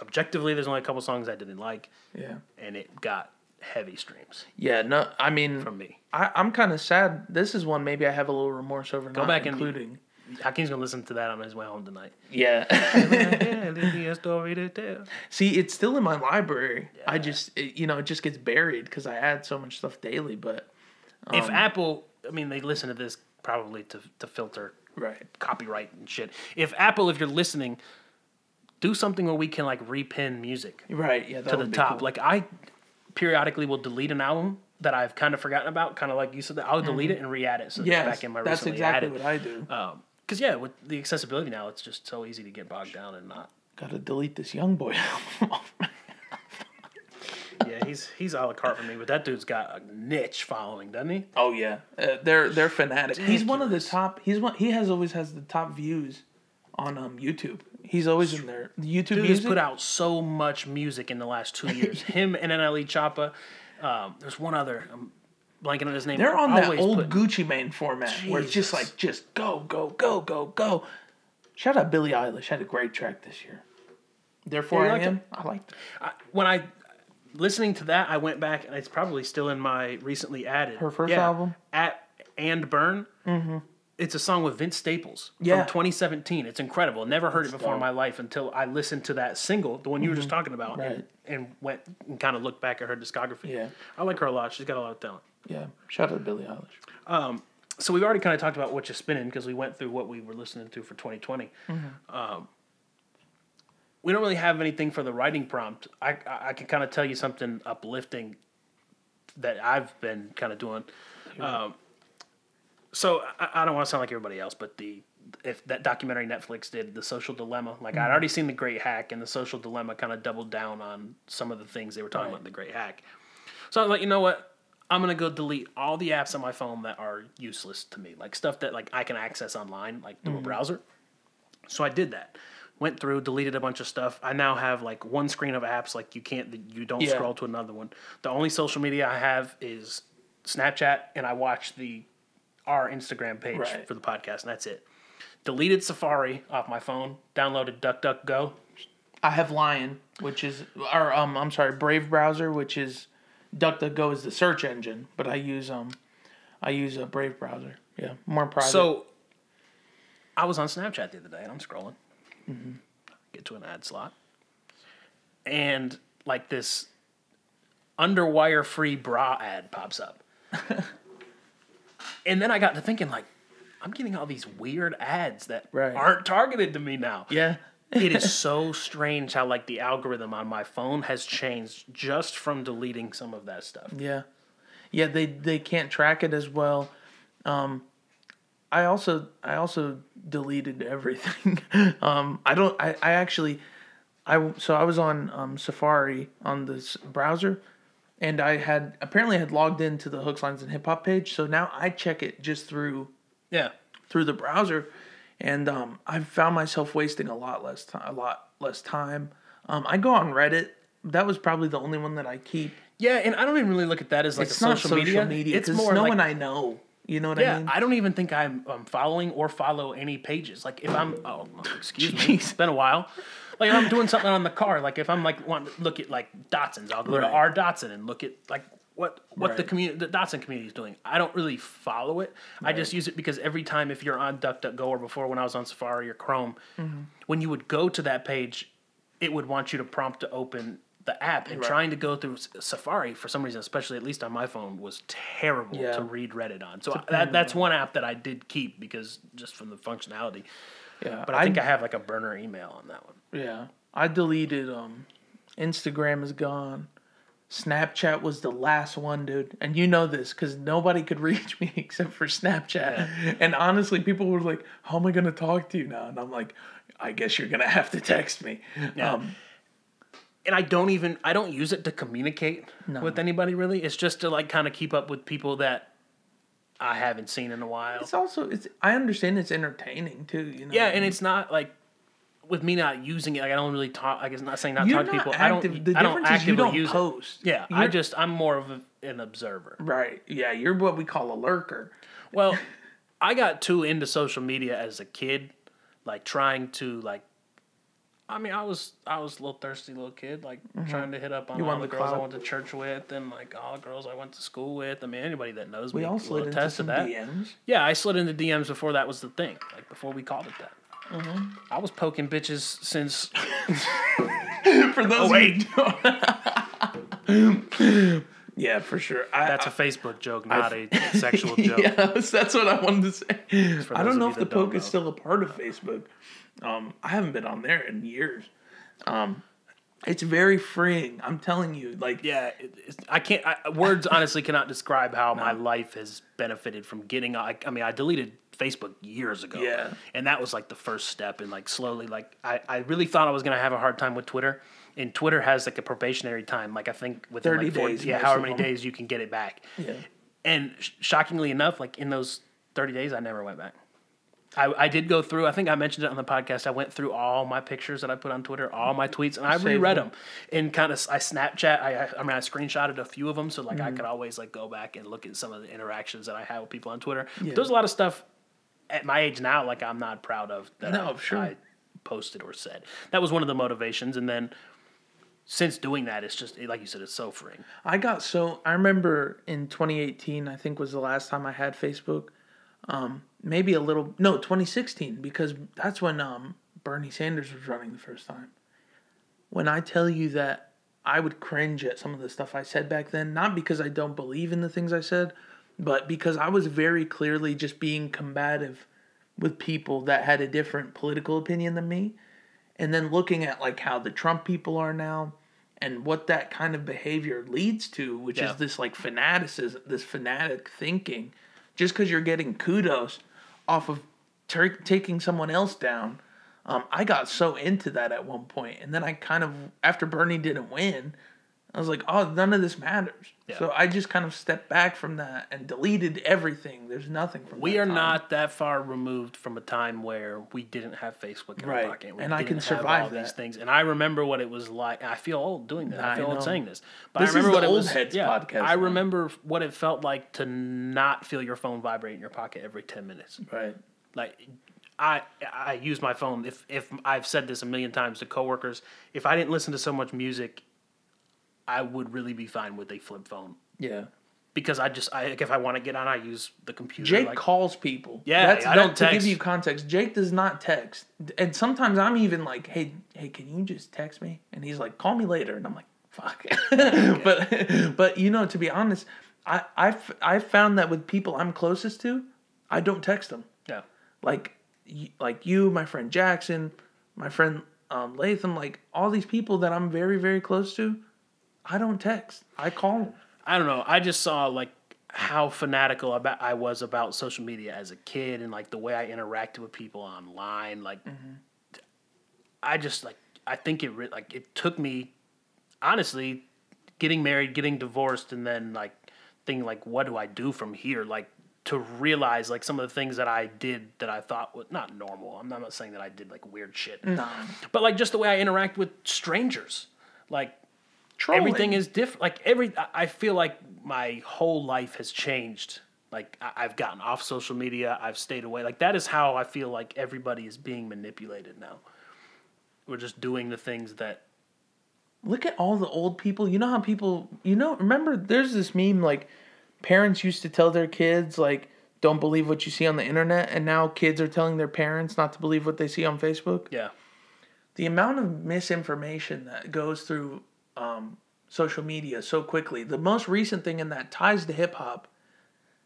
objectively, there's only a couple songs I didn't like, Yeah. and it got heavy streams Yeah. No, I mean, from me. I, I'm kind of sad. This is one maybe I have a little remorse over Go not back and including. Hakeem's gonna listen to that on his way home tonight. Yeah. yeah, <laughs> leave me story to tell. See, it's still in my library. I just, it, you know, it just gets buried because I add so much stuff daily. But if um, Apple, I mean, they listen to this probably to to filter right, copyright and shit. If Apple, if you're listening, do something where we can like repin music right, yeah, to the top. cool. Like I periodically will delete an album that I've kind of forgotten about, kind of like you said. That I'll delete it and re-add it so yes, it's back in my that's exactly added. what I do. Because yeah, with the accessibility now, it's just so easy to get bogged down and not. Gotta delete this young boy <laughs> album. Yeah, he's he's a la carte for me, but that dude's got a niche following, doesn't he? oh yeah, uh, they're they're fanatic. He's one of the top. He's one. He has always has the top views on um YouTube. He's always in there. YouTube Dude has music. put out so much music in the last two years. <laughs> Him and NLE Choppa. Um, there's one other. I'm blanking on his name. They're on that old put- Gucci Mane format where it's just like just go go go go go. Shout out Billie Eilish had a great track this year. Therefore Yeah, I am. I liked it. when I listening to that, I went back and it's probably still in my recently added. Her first album? at and burn. Mm-hmm. It's a song with Vince Staples Yeah. from 2017. It's incredible. Never heard it before in my life until I listened to that single, the one you were just talking about, and, Right. and went and kind of looked back at her discography. Yeah. I like her a lot. She's got a lot of talent. Yeah. Shout out to Billie Eilish. so we've already kind of talked about what you're spinning because we went through what we were listening to for 2020. Mm-hmm. Um, we don't really have anything for the writing prompt. I I, I can kind of tell you something uplifting that I've been kind of doing. Um, so I, I don't want to sound like everybody else, but the if that documentary Netflix did, the social dilemma, like Mm-hmm. I'd already seen the Great Hack, and the social dilemma kind of doubled down on some of the things they were talking Right. about in the Great Hack. So I was like, you know what? I'm gonna go delete all the apps on my phone that are useless to me, like stuff that like I can access online, like through Mm-hmm. a browser. So I did that. Went through, deleted a bunch of stuff. I now have like one screen of apps, like you can't, you don't Yeah. scroll to another one. The only social media I have is Snapchat, and I watch the our Instagram page Right. for the podcast, and that's it. Deleted Safari off my phone. Downloaded DuckDuckGo. I have Lion, which is or um I'm sorry, Brave browser, which is DuckDuckGo is the search engine, but I use um I use a Brave browser. Yeah, more private. So I was on Snapchat the other day and I'm scrolling. Get to an ad slot. And like this underwire free bra ad pops up. <laughs> and then I got to thinking like I'm getting all these weird ads that Right. aren't targeted to me now. yeah, it is <laughs> so strange how like the algorithm on my phone has changed just from deleting some of that stuff. Yeah, yeah. They they can't track it as well. Um, I also I also deleted everything. <laughs> um, I don't. I, I actually, I so I was on um, Safari on this browser, and I had apparently had logged into the hooks lines and hip hop page. So now I check it just through Yeah. through the browser, and um, I've found myself wasting a lot less time. A lot less time. Um, I go on Reddit. That was probably the only one that I keep. Yeah, and I don't even really look at that as like it's a not social, media. It's more no like one I know. You know what Yeah, I mean? Yeah, I don't even think I'm, I'm following or follow any pages. Like if I'm, oh, excuse me, <laughs> it's been a while. Like if I'm doing something on the car, like if I'm like wanting to look at like Datsuns, I'll go to Right. our Datsun and look at like what what the community, the Datsun community is doing. I don't really follow it. I just use it because every time if you're on DuckDuckGo or before when I was on Safari or Chrome, Mm-hmm. when you would go to that page, it would want you to prompt to open the app and trying to go through Safari for some reason, especially at least on my phone, was terrible Yeah. to read Reddit on. So that that's one app that I did keep because just from the functionality. yeah, But I think I have like a burner email on that one. Yeah, I deleted. Um, Instagram is gone. Snapchat was the last one, dude, and you know this because nobody could <laughs> reach me except for Snapchat. And honestly, people were like, "How am I gonna talk to you now?" And I'm like, "I guess you're gonna have to text me." Yeah. Um, And I don't even I don't use it to communicate with anybody really. It's just to like kind of keep up with people that I haven't seen in a while. it's also it's. I understand it's entertaining too. You know. Yeah, and it's not like with me not using it. Like I don't really talk. I guess not saying not You're talk to people. active. I don't. The I don't is you don't use it. post. Yeah, I You're- just I'm more of a, an observer. right. Yeah, you're what we call a lurker. Well, <laughs> I got too into social media as a kid, like trying to like I mean, I was I was a little thirsty little kid, like mm-hmm. trying to hit up on You all the the girls I went to church with, and like all the girls I went to school with. I mean, anybody that knows We me all slid into attest to some that. DMs. Yeah, I slid into DMs before that was the thing, like before we called it that. Mm-hmm. I was poking bitches since <laughs> For those wait. <laughs> Yeah, for sure. I, that's a Facebook joke, not a <laughs> sexual joke. Yes, that's what I wanted to say. I don't know if the poke is still a part of Facebook. Um, I haven't been on there in years. Um, it's very freeing. I'm telling you, like Yeah, it, it's, I can't. I, words honestly cannot describe how my life has benefited from getting. I, I mean, I deleted Facebook years ago. Yeah. and that was like the first step, and like slowly, like I, I really thought I was gonna have a hard time with Twitter, and Twitter has like a probationary time. Like I think within 30 like four- days, yeah, however many days you can get it back. Yeah. And sh- shockingly enough, like in those thirty days, I never went back. I, I did go through. I think I mentioned it on the podcast. I went through all my pictures that I put on Twitter, all my tweets, and I Saved reread them. them. And kind of, I Snapchat. I, I I mean, I screenshotted a few of them, so like Mm-hmm. I could always like go back and look at some of the interactions that I had with people on Twitter. Yeah. But there's a lot of stuff at my age now, like I'm not proud of that. No, I, sure. I posted or said. That was one of the motivations, and then since doing that, it's just like you said, it's so freeing. I got so I remember in 2018, I think was the last time I had Facebook. Um, maybe a little no 2016 because that's when um, Bernie Sanders was running the first time. When I tell you that I would cringe at some of the stuff I said back then, not because I don't believe in the things I said, but because I was very clearly just being combative with people that had a different political opinion than me and then looking at like how the Trump people are now and what that kind of behavior leads to, which Yeah. is this like fanaticism, this fanatic thinking, just because you're getting kudos off of ter- taking someone else down. Um, I got so into that at one point, and then I kind of after Bernie didn't win, I was like, oh, none of this matters. Yeah. So I just kind of stepped back from that and deleted everything. There's nothing from. We that are time. not that far removed from a time where we didn't have Facebook in Right. our pocket. We And I can survive all these things. And I remember what it was like. I feel old doing that. I I feel old saying this. But This I remember what it was. heads yeah, podcast I remember what it felt like to not feel your phone vibrate in your pocket every ten minutes. right. Like I I use my phone if if I've said this a million times to coworkers, if I didn't listen to so much music, I would really be fine with a flip phone. Yeah. Because I just I like if I want to get on I use the computer. Jake like, calls people. Yeah, That's, I don't that- to give you context. Jake does not text, and sometimes I'm even like, "Hey, hey, can you just text me?" And he's like, "Call me later," and I'm like, "Fuck." <laughs> but but you know, to be honest, I I I found that with people I'm closest to, I don't text them. yeah. Like like you, my friend Jackson, my friend um, Latham, like all these people that I'm very very close to, I don't text. I call. I don't know. I just saw like how fanatical about I was about social media as a kid and like the way I interacted with people online. Like, mm-hmm. I just like I think it re- like it took me honestly getting married, getting divorced, and then like thinking like what do I do from here? Like to realize like some of the things that I did that I thought was not normal. I'm not, I'm not saying that I did like weird shit, No. but like just the way I interact with strangers, like Trolling. everything is different. Like every, I- feel like my whole life has changed. Like I- I've gotten off social media. I've stayed away. Like that is how I feel like everybody is being manipulated now. We're just doing the things that. look at all the old people. You know how people, you know, remember there's this meme like parents used to tell their kids like don't believe what you see on the internet and now kids are telling their parents not to believe what they see on Facebook. Yeah. The amount of misinformation that goes through um, social media so quickly. The most recent thing in that ties to hip hop.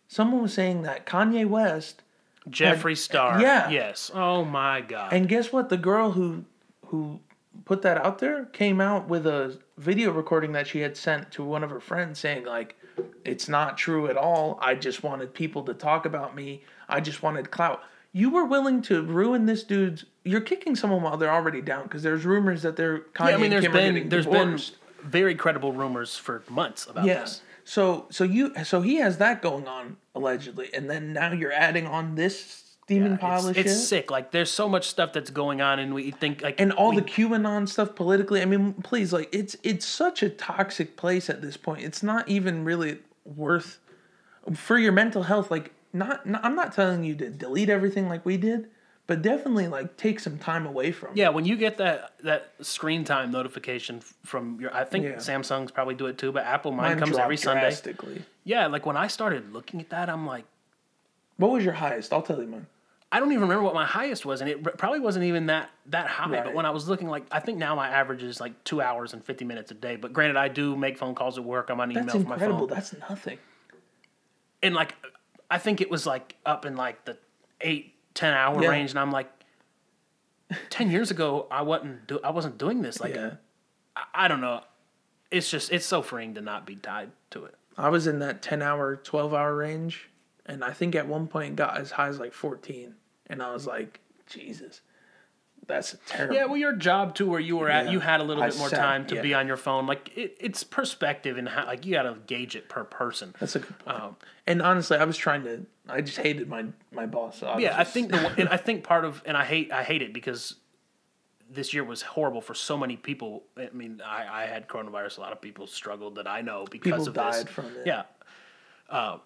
Someone was saying that Kanye West Jeffree Star. yeah. Yes. Oh my God. And guess what? The girl who who put that out there came out with a video recording that she had sent to one of her friends saying like it's not true at all. I just wanted people to talk about me. I just wanted clout. You were willing to ruin this dude's you're kicking someone while they're already down because there's rumors that they're Kanye yeah, I mean, there's been there's divorced. been very credible rumors for months about Yeah. this. So so you so he has that going on allegedly, and then now you're adding on this steaming pile It's, it's sick. Like there's so much stuff that's going on, and we think like and all we- the QAnon stuff politically. I mean, please, like it's it's such a toxic place at this point. It's not even really worth for your mental health. Like, not, not I'm not telling you to delete everything like we did, but definitely like take some time away from. it. Yeah, when you get that that screen time notification from your, I think Yeah. Samsung's probably do it too, but Apple mine, Mine comes every Sunday. Yeah, like when I started looking at that, I'm like, What was your highest? I'll tell you mine. I don't even remember what my highest was, and it probably wasn't even that that high. But when I was looking, like I think now my average is like two hours and fifty minutes a day. But granted, I do make phone calls at work. I'm on email That's from my incredible. phone, That's nothing. and like I think it was like up in like the eight ten hour Yeah. range, and I'm like, ten years ago I wasn't do I wasn't doing this. Like Yeah. I, I don't know. It's just it's so freeing to not be tied to it. I was in that 10 hour, 12 hour range. And I think at one point got as high as like 14. And I was like, Jesus, that's terrible. Yeah, well, your job too, where you were at, Yeah. you had a little I bit more time to yeah. be on your phone. Like it, it's perspective and how like you got to gauge it per person. That's a good point. Um, and honestly, I was trying to, I just hated my, my boss. So I yeah, I think the <laughs> and I think part of and I hate I hate it because this year was horrible for so many people. I mean, I, I had coronavirus. A lot of people struggled that I know because People of this. from it. Yeah. Uh,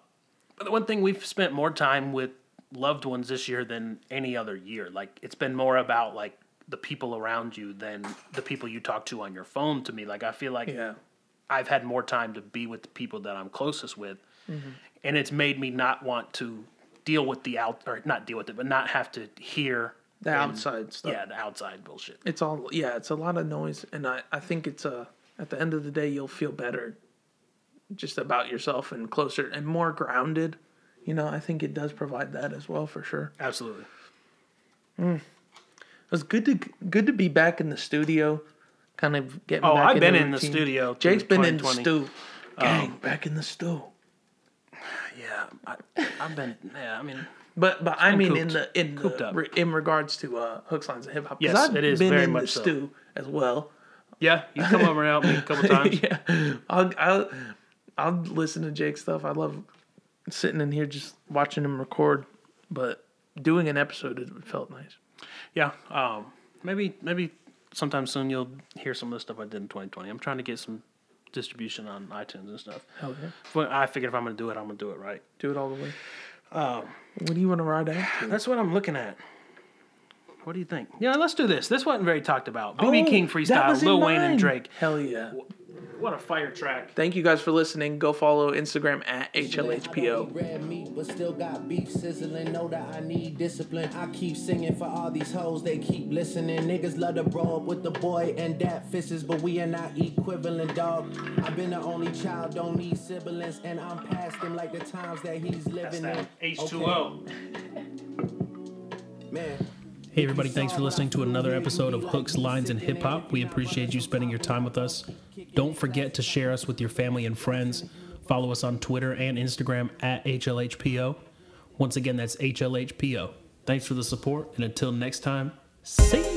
but the one thing we've spent more time with loved ones this year than any other year. Like it's been more about like the people around you than the people you talk to on your phone. To me, like I feel like yeah. I've had more time to be with the people that I'm closest with, Mm-hmm. and it's made me not want to deal with the out or not deal with it, but not have to hear The and- outside stuff. Yeah, the outside bullshit. It's all, yeah, it's a lot of noise. And I, I think it's a, at the end of the day, you'll feel better just about yourself and closer and more grounded. You know, I think it does provide that as well for sure. Absolutely. It was good to good to be back in the studio, kind of getting. Oh, back I've been into in the studio Jake's been in the 2020. stew. Gang, back in the stew. Yeah, I, I've been. Yeah, I mean, But but I mean in the in the, re- in regards to uh, hooks lines and hip hop. Yes, I've it is been very in the much so. stew as well. yeah, you come over and help me a couple <laughs> times. yeah, I'll, I'll I'll listen to Jake's stuff. I love sitting in here just watching him record, but doing an episode it felt nice. Yeah, um, maybe maybe sometime soon you'll hear some of the stuff I did in 2020. I'm trying to get some distribution on iTunes and stuff. Hell yeah, But I figured if I'm gonna do it, I'm gonna do it right. do it all the way. Um, what do you want to ride to? That's what I'm looking at. What do you think? Yeah, let's do this. This wasn't very talked about. BB Oh, King freestyle, Lil Wayne and. Drake. Hell yeah. What a fire track. Thank you guys for listening. Go follow Instagram at HLHPO. Red meat, but still got beef sizzling. Know that I need discipline. I keep singing for all these hoes, they keep listening. Niggas love to bro up with the boy and that fisses, but we are not equivalent, dog. I've been the only child, don't need siblings, and I'm past him like the times that he's living in. H2O. Man. Hey, everybody, thanks for listening to another episode of Hooks, Lines, and Hip Hop. We appreciate you spending your time with us. Don't forget to share us with your family and friends. Follow us on Twitter and Instagram at HLHPO. Once again, that's HLHPO. Thanks for the support, and until next time, see.